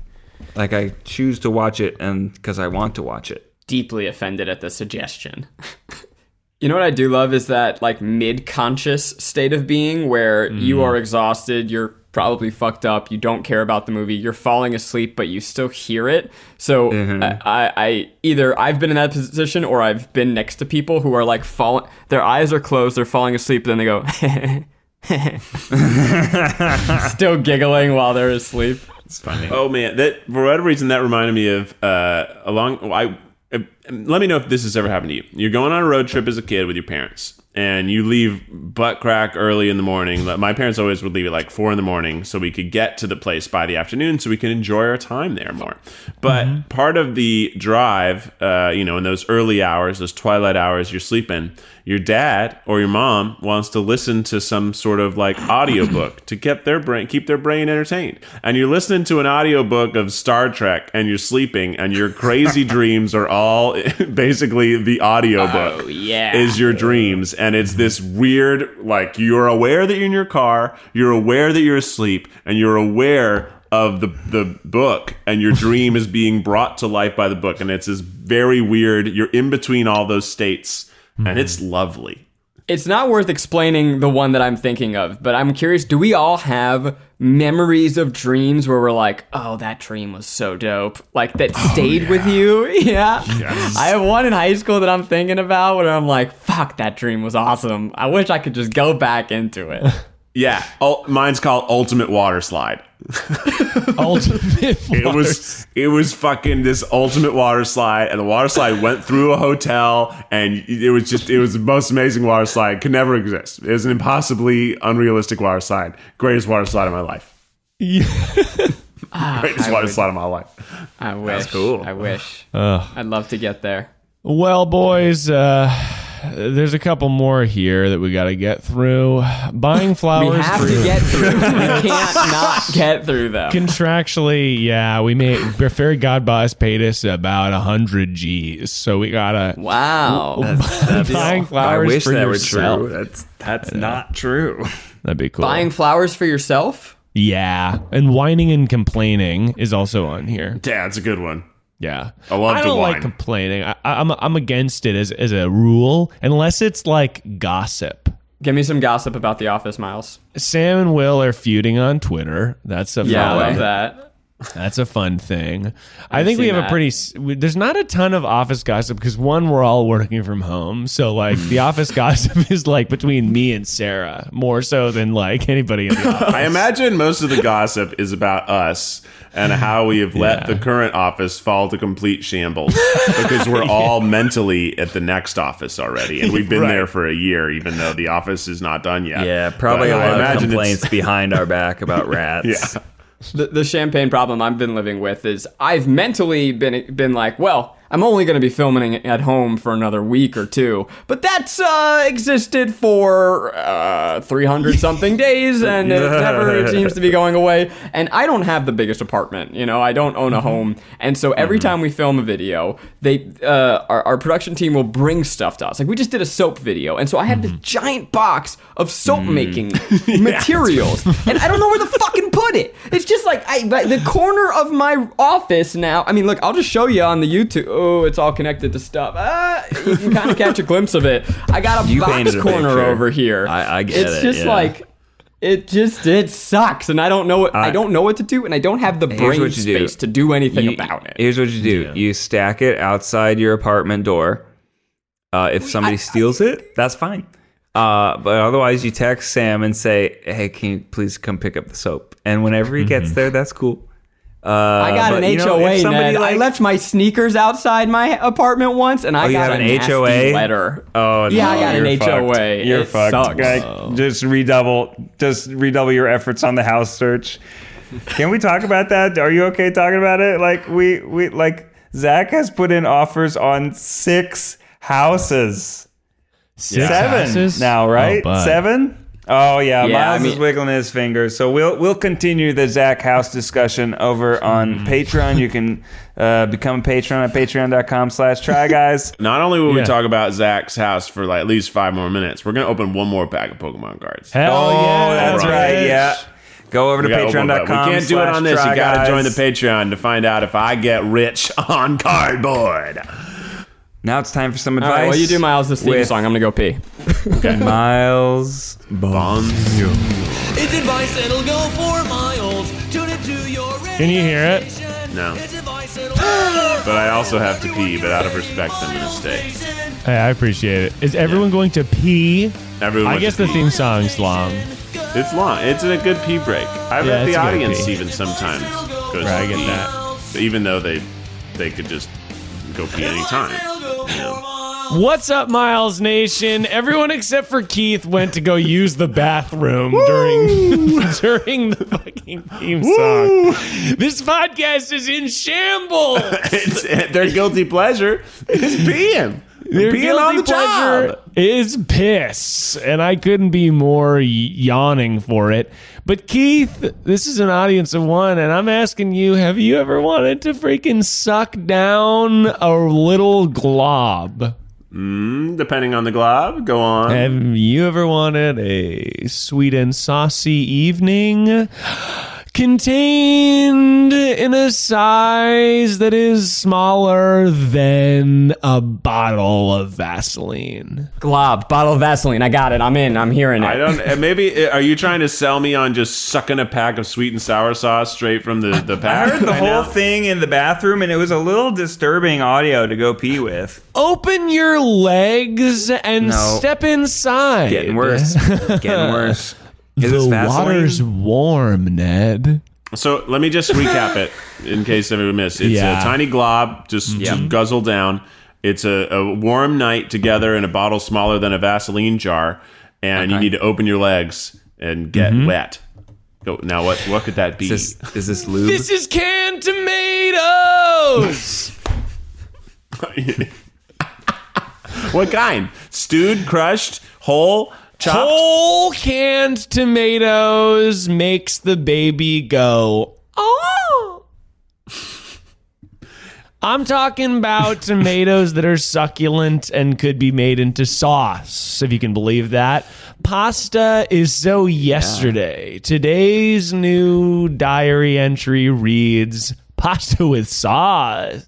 like I choose to watch it and because I want to watch it. deeply offended at the suggestion. <laughs> you know what I do love is that like mid-conscious state of being where you are exhausted, you're probably fucked up, you don't care about the movie, you're falling asleep, but you still hear it. So I, I, I either I've been in that position or I've been next to people who are like falling, their eyes are closed, they're falling asleep, then they go. <laughs> <laughs> Still giggling while they're asleep. It's funny. Oh man, that for whatever reason that reminded me of uh, along. I let me know if this has ever happened to you. You're going on a road trip as a kid with your parents, and you leave butt crack early in the morning. My parents always would leave at like four in the morning so we could get to the place by the afternoon so we could enjoy our time there more. But part of the drive, uh, you know, in those early hours, those twilight hours, you're sleeping. Your dad or your mom wants to listen to some sort of like audiobook to keep their brain keep their brain entertained. And you're listening to an audiobook of Star Trek and you're sleeping and your crazy <laughs> dreams are all <laughs> basically the audiobook Oh, yeah. is your dreams and it's this weird like you're aware that you're in your car you're aware that you're asleep and you're aware of the the book and your <laughs> dream is being brought to life by the book and it's this very weird you're in between all those states and it's mm-hmm. lovely It's not worth explaining the one that I'm thinking of, but I'm curious do we all have memories of dreams where we're like, oh, that dream was so dope? Like that oh, stayed with you? <laughs> Yeah. I have one in high school that I'm thinking about where I'm like, fuck, that dream was awesome. I wish I could just go back into it. <laughs> yeah oh, mine's called ultimate water slide <laughs> Ultimate. <laughs> it was it was fucking this ultimate water slide and the water slide went through a hotel and it was just it was the most amazing water slide could never exist it was an impossibly unrealistic water slide greatest water slide of my life <laughs> greatest I water would- slide of my life I wish. cool. I wish. Ugh. I'd love to get there. Well, boys, uh, there's a couple more here that we got to get through. Buying flowers. We have for- to get through. we <laughs> can't not get through them. Contractually, yeah, we made Fairygodboss paid us about a hundred G's, so we gotta Wow. <laughs> buying I flowers wish for that were yourself. true. That's that's not true. That'd be cool. Buying flowers for yourself? yeah, and whining and complaining is also on here. yeah it's a good one Yeah, I love I don't like whine. complaining. I, I'm I'm against it as as a rule, unless it's like gossip. Give me some gossip about The Office, Miles. Sam and Will are feuding on Twitter. That's a Yeah, I love that. That's a fun thing. I think we seen have a pretty. we- There's not a ton of office gossip because one, we're all working from home, so like the <laughs> office gossip is like between me and Sarah more so than like anybody in the <laughs> office. i imagine most of the gossip is about us and how we have let Yeah. the current office fall to complete shambles because we're <laughs> all mentally at the next office already and we've been Right. there for a year even though the office is not done yet Yeah, probably But a I lot of complaints behind our back about rats. yeah The, the champagne problem I've been living with is I've mentally been been like, well, I'm only going to be filming at home for another week or two, but that's uh, existed for uh, 300 something days, <laughs> and it never seems to be going away. And I don't have the biggest apartment, you know, I don't own a home, and so every time we film a video, they uh, our, our production team will bring stuff to us. Like we just did a soap video, and so I had this giant box of soap making <laughs> materials, and I don't know where to fucking put it. It's just like I like, the corner of my office now. I mean, look, I'll just show you on the YouTube. Oh, it's all connected to stuff. Uh, you can kind of catch a glimpse of it. I got a You box painted a corner over here. I- I get it's it, just yeah. like. It just it sucks, and I don't know what I, I- don't know what to do, and I don't have the brain what you do. space to do anything You- about it. Here's what you do: you stack it outside your apartment door. Uh, if somebody steals it, that's fine. Uh, but otherwise, you text Sam and say, "Hey, can you please come pick up the soap?" And whenever he gets there, that's cool. Uh, I got but, an you know, HOA, if somebody, I left my sneakers outside my apartment once, and I Oh, got an nasty HOA? letter. Oh, Yeah, I got an fucked. HOA. You're It fucked. sucks. Guy, Just redouble, just redouble your efforts on the house search. Can we talk about that? Are you okay talking about it? Like we, we like Zach has put in offers on six houses. Six Seven houses? now, right? Oh, bud. Seven. Oh yeah, Yeah, Miles I is wiggling his fingers. So we'll we'll continue the Zach House discussion over on Mm-hmm. Patreon. You can uh, become a patron at patreon.com slash try guys. <laughs> Not only will Yeah. we talk about Zach's house for like at least five more minutes, we're gonna open one more pack of Pokemon cards. Hell oh, yeah, that's right. right. Yeah. Go over to We gotta open patreon.com. We can't do it on this. You gotta join the Patreon to find out if I get rich <laughs> on cardboard. Now it's time for some advice. right, well, you do Miles this theme with song. I'm gonna go pee. Okay. <laughs> Miles. It's advice that'll go for miles. Tune into your Can you hear it? No. It's advice <gasps> But I also have to pee, but out of respect, I'm gonna stay. Hey, I appreciate it. Is everyone going to pee? Everyone I wants guess to the pee. theme song's long. It's long. It's a good pee break. I Yeah, bet it's the a good audience pee. even sometimes goes Right, I to get pee, that. even though they they could just go pee anytime. What's up, Miles Nation? Everyone except for Keith went to go use the bathroom during <laughs> during the fucking theme song. This podcast is in shambles. <laughs> It's, eh, their guilty pleasure is peeing. Their guilty on the pleasure job. is piss, and I couldn't be more yawning for it. But Keith, this is an audience of one, and I'm asking you: Have you ever wanted to freaking suck down a little glob? Mm, depending on the glob, go on. Have you ever wanted a sweet and saucy evening? Contained in a size that is smaller than a bottle of Vaseline. Glob, bottle of Vaseline. I got it. I'm in. I'm hearing it. I don't. Maybe uh, are you trying to sell me on just sucking a pack of sweet and sour sauce straight from the the pack? I heard the right whole now? thing in the bathroom, and it was a little disturbing audio to go pee with. Open your legs and No. step inside. Getting worse. <laughs> Getting worse. Is the water's warm, Ned. So let me just recap it in case everyone missed. It's Yeah. a tiny glob, just, just guzzle down. It's a, a warm night together in a bottle smaller than a Vaseline jar, and you need to open your legs and get Mm-hmm. wet. Go now. What what could that be? Is this, is this lube? This is canned tomatoes. <laughs> what kind? Stewed, crushed, whole, chopped. Whole canned tomatoes makes the baby go, oh. <laughs> I'm talking about <laughs> tomatoes that are succulent and could be made into sauce, if you can believe that. Pasta is so yesterday. Today's new diary entry reads pasta with sauce.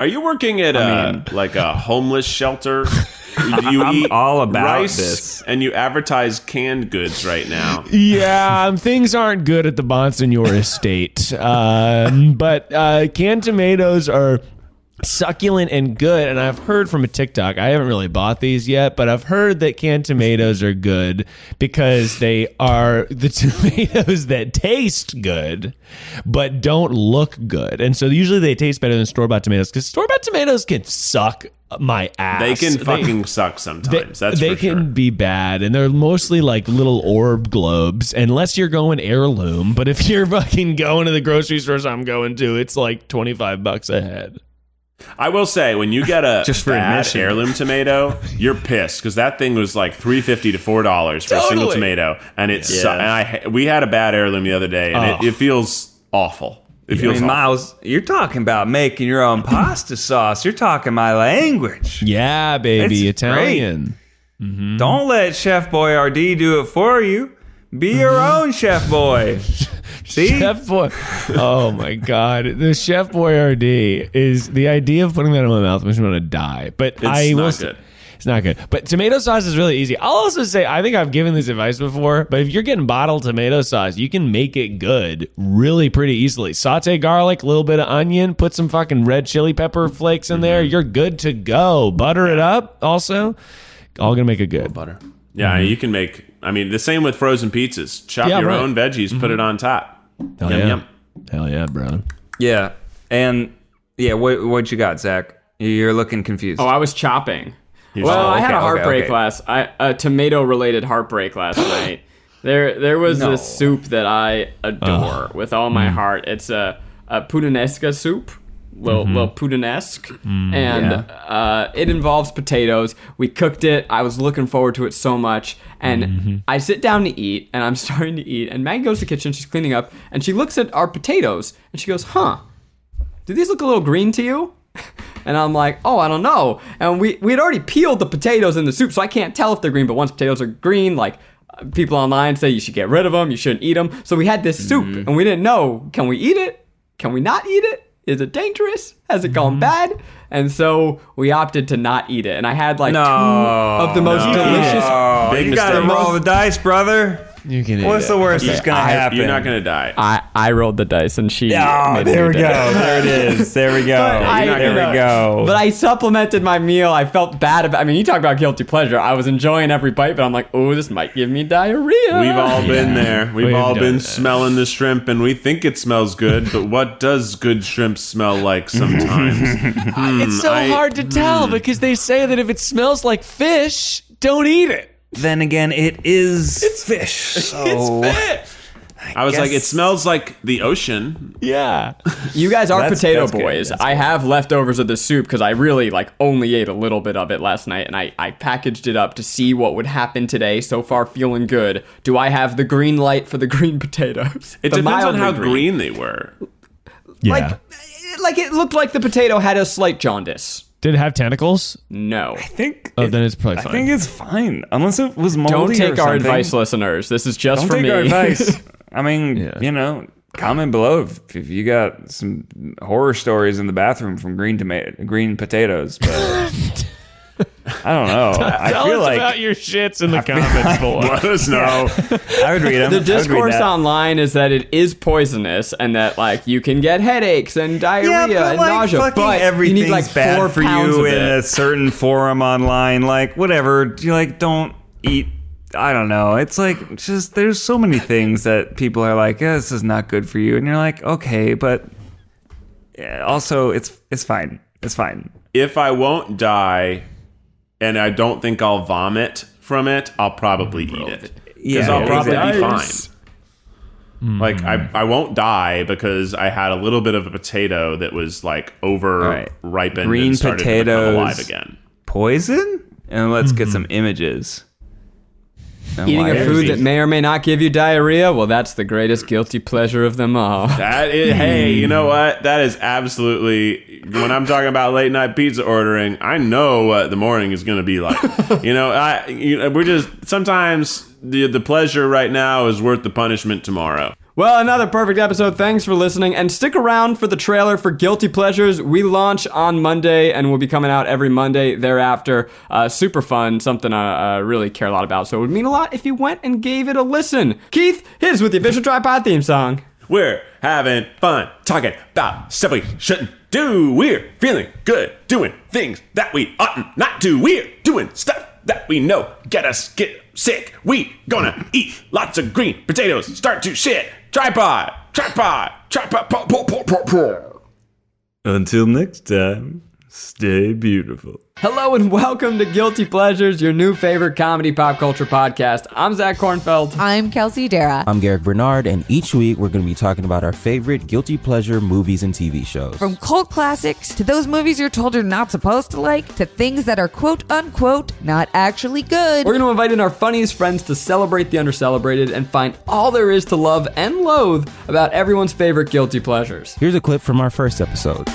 Are you working at a like a homeless shelter? <laughs> <laughs> You I'm eat all about rice this. and you advertise canned goods right now. Yeah, um, things aren't good at the Bonsignore estate. <laughs> Um, but uh, canned tomatoes are succulent and good. And I've heard from a TikTok, I haven't really bought these yet, but I've heard that canned tomatoes are good because they are the <laughs> tomatoes that taste good, but don't look good. And so usually they taste better than store bought tomatoes because store bought tomatoes can suck my ass. They can fucking <laughs> suck They, sometimes. That's they can sure. be bad, and they're mostly like little orb globes, unless you're going heirloom. But if you're <laughs> fucking going to the grocery stores I'm going to, it's like 25 bucks a head. I will say when you get a <laughs> Just for bad admission. heirloom tomato, you're pissed because that thing was like three fifty to four dollars for a single Totally. tomato, and it's su- Yeah. and I we had a bad heirloom the other day, and Oh. it, it feels awful. It I feels mean, awful. Miles, you're talking about making your own pasta sauce. You're talking my language. Yeah, baby, It's Italian. Mm-hmm. Don't let Chef Boyardee do it for you. Be your mm-hmm. own Chef Boy. <laughs> <laughs> See? Chef Boy. Oh my God. The Chef Boyardee is the idea of putting that in my mouth makes me want to die. But I not will good. It's not good. But tomato sauce is really easy. I'll also say, I think I've given this advice before, but if you're getting bottled tomato sauce, you can make it good really pretty easily. Saute garlic, a little bit of onion, put some fucking red chili pepper flakes in there. You're good to go. Butter it up also. All gonna make it good. butter. Yeah, you can make. I mean, the same with frozen pizzas. Chop Mm-hmm. Yeah, your right. Mm-hmm. own veggies, put it on top. Hell yum yeah. yum. Hell yeah, bro. Yeah. And yeah, what what you got, Zach? You're looking confused. Oh, I was chopping. Here's- well, I had a heartbreak okay. last, I, a tomato-related heartbreak last <gasps> night. There, there was No. this soup that I adore with all my Mm. heart. It's a, a puttanesca soup, little, Mm-hmm. little puttanesque, Mm, and uh, it involves potatoes. We cooked it. I was looking forward to it so much, and Mm-hmm. I sit down to eat, and I'm <laughs> starting to eat, and Maggie goes to the kitchen. She's cleaning up, and she looks at our potatoes, and she goes, "Huh." do these look a little green to you? <laughs> And I'm like, oh, I don't know. And we we had already peeled the potatoes in the soup, so I can't tell if they're green. But once potatoes are green, like uh, people online say you should get rid of them, you shouldn't eat them. So we had this soup, and we didn't know can we eat it? Can we not eat it? Is it dangerous? Has it gone mm-hmm. bad? And so we opted to not eat it. And I had like No. two of the most No. delicious. Big you got to roll the dice, brother. You can eat What's it. the worst that's gonna I- happen? You're not gonna die. I, I rolled the dice and she. Oh, made there new we go. dice. There it is. There we <laughs> go. I- there we go. But I supplemented my meal. I felt bad about. I mean, you talk about guilty pleasure. I was enjoying every bite, but I'm like, oh, this might give me diarrhea. We've all been there. We've We've all done been that. smelling the shrimp, and we think it smells good. But what does good shrimp smell like <laughs> sometimes? It's hmm, so I- hard to tell hmm. because they say that if it smells like fish, don't eat it. Then again, it is it's fish. <laughs> So I was like, it smells like the ocean. Yeah. <laughs> You guys are That's- potato that's good. boys. That's I have leftovers of the soup because I really like only ate a little bit of it last night, and I I packaged it up to see what would happen today. So far, feeling good. Do I have the green light for the <laughs> green potatoes? It The depends on mildly how green. they were. Like, like it looked like the potato had a slight jaundice. Did it have tentacles? No. I think. Oh, it- then it's probably fine. I think it's fine, unless it was moldy. Don't or take our something. advice, listeners. This is just Don't for take me. our advice. <laughs> I mean, Yeah. you know, comment below if, if you got some horror stories in the bathroom from green tomato, green potatoes. But <laughs> I don't know. <laughs> I Tell feel us like about your shits in the comments below. <laughs> Let us know. I would read them. the discourse online is that it is poisonous and that like you can get headaches and diarrhea and nausea, but you everything's need like bad four for pounds you of in it. a certain forum online. Like whatever, you like don't eat. I don't know. It's like just there's so many things that people are like, yeah, this is not good for you, and you're like, okay, but yeah, also it's it's fine. It's fine. if I won't die, and I don't think I'll vomit from it, I'll probably mm, eat it. Because Yeah, I'll probably be Nice. fine. Mm-hmm. Like I, I won't die because I had a little bit of a potato that was like over Right. ripened Green and started to potatoes. become alive again. Poison, and let's get mm-hmm. some images. Eating a food that may or may not give you diarrhea, well, that's the greatest guilty pleasure of them all. <laughs> That is, hey, you know hmm. what? That is absolutely when I'm talking about late night pizza ordering. I know what the morning is going to be like. <laughs> you know, I you know, we're just sometimes the the pleasure right now is worth the punishment tomorrow. Well, another perfect episode. Thanks for listening. And stick around for the trailer for Guilty Pleasures. We launch on Monday and we'll be coming out every Monday thereafter. Uh, super fun, something I uh, really care a lot about. So it would mean a lot if you went and gave it a listen. Keith, us with the official TryPod theme song. We're having fun talking about stuff we shouldn't do. We're feeling good doing things that we oughtn't not to. We're doing stuff that we know get us get sick. We gonna eat lots of green potatoes. Start to shit. TryPod, TryPod, TryPod. po- po- po- po- po. Until next time, stay beautiful. Hello and welcome to Guilty Pleasures, your new favorite comedy pop culture podcast. I'm Zach Kornfeld. I'm Kelsey Darragh. I'm Garrick Bernard, and each week we're going to be talking about our favorite guilty pleasure movies and TV shows. From cult classics to those movies you're told you're not supposed to like to things that are quote unquote not actually good. We're going to invite in our funniest friends to celebrate the undercelebrated and find all there is to love and loathe about everyone's favorite guilty pleasures. Here's a clip from our first episode.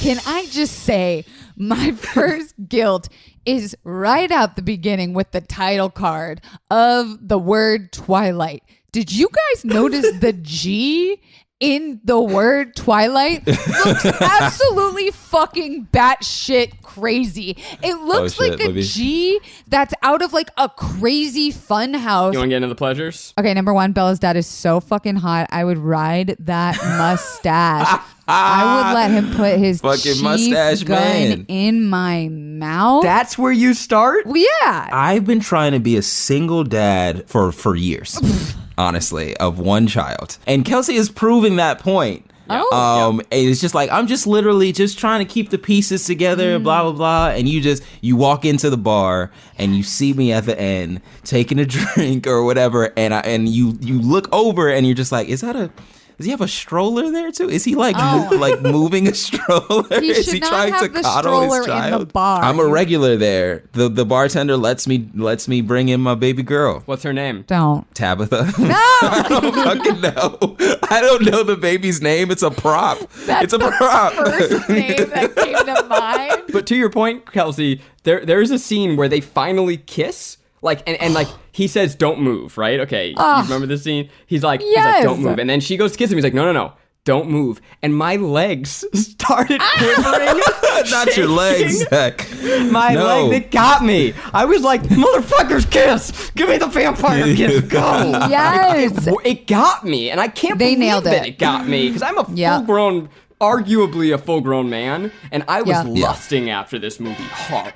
Can I just say, my <laughs> first guilt is right out the beginning with the title card of the word Twilight. Did you guys notice the G in the word Twilight? Looks <laughs> absolutely fucking batshit crazy. It oh, looks Oh, shit, like a Libby. G that's out of like a crazy fun house. You want to get into the pleasures? Okay, number one, Bella's dad is so fucking hot. I would ride that <laughs> mustache. I would let him put his Fucking mustache gun man. in my mouth. That's where you start? Well, yeah. I've been trying to be a single dad for for years, <laughs> honestly, of one child, and Kelsey is proving that point. Oh. Um, and it's just like I'm just literally just trying to keep the pieces together, blah blah blah. And you just you walk into the bar and you see me at the end taking a <laughs> drink or whatever, and I and you you look over and you're just like, is that a does he have a stroller there too? Is he like Oh. mo- like moving a <laughs> stroller? <laughs> He is he not trying have to the coddle his stroller in the child? bar. I'm a regular there. The the bartender lets me lets me bring in my baby girl. What's her name? Don't. Tabitha. <laughs> No. I don't fucking know. I don't know the baby's name. It's a prop. That's it's a the prop. first name that came to mind. But to your point, Kelsey, there there is a scene where they finally kiss. Like and, and like he says, "Don't move," right? Okay, you ah. remember this scene? He's like, he's like, "Don't move," and then she goes to kiss him. He's like, "No, no, no, don't move. And my legs <laughs> started ah. quivering. <laughs> Not your legs, shaking. Zach. My No. leg, they got me. I was like, motherfuckers, kiss. Give me the vampire <laughs> kiss. Go. Yes. It, it got me, and I can't They believe nailed that it. it got me because I'm a Yeah. full grown, arguably a full grown man, and I was Yeah. Yeah. lusting after this movie hard.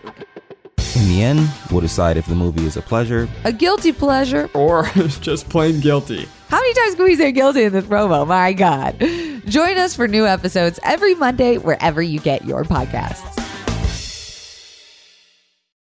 In the end, we'll decide if the movie is a pleasure. A guilty pleasure. Or <laughs> just plain guilty. How many times can we say guilty in this promo? My God. Join us for new episodes every Monday wherever you get your podcasts.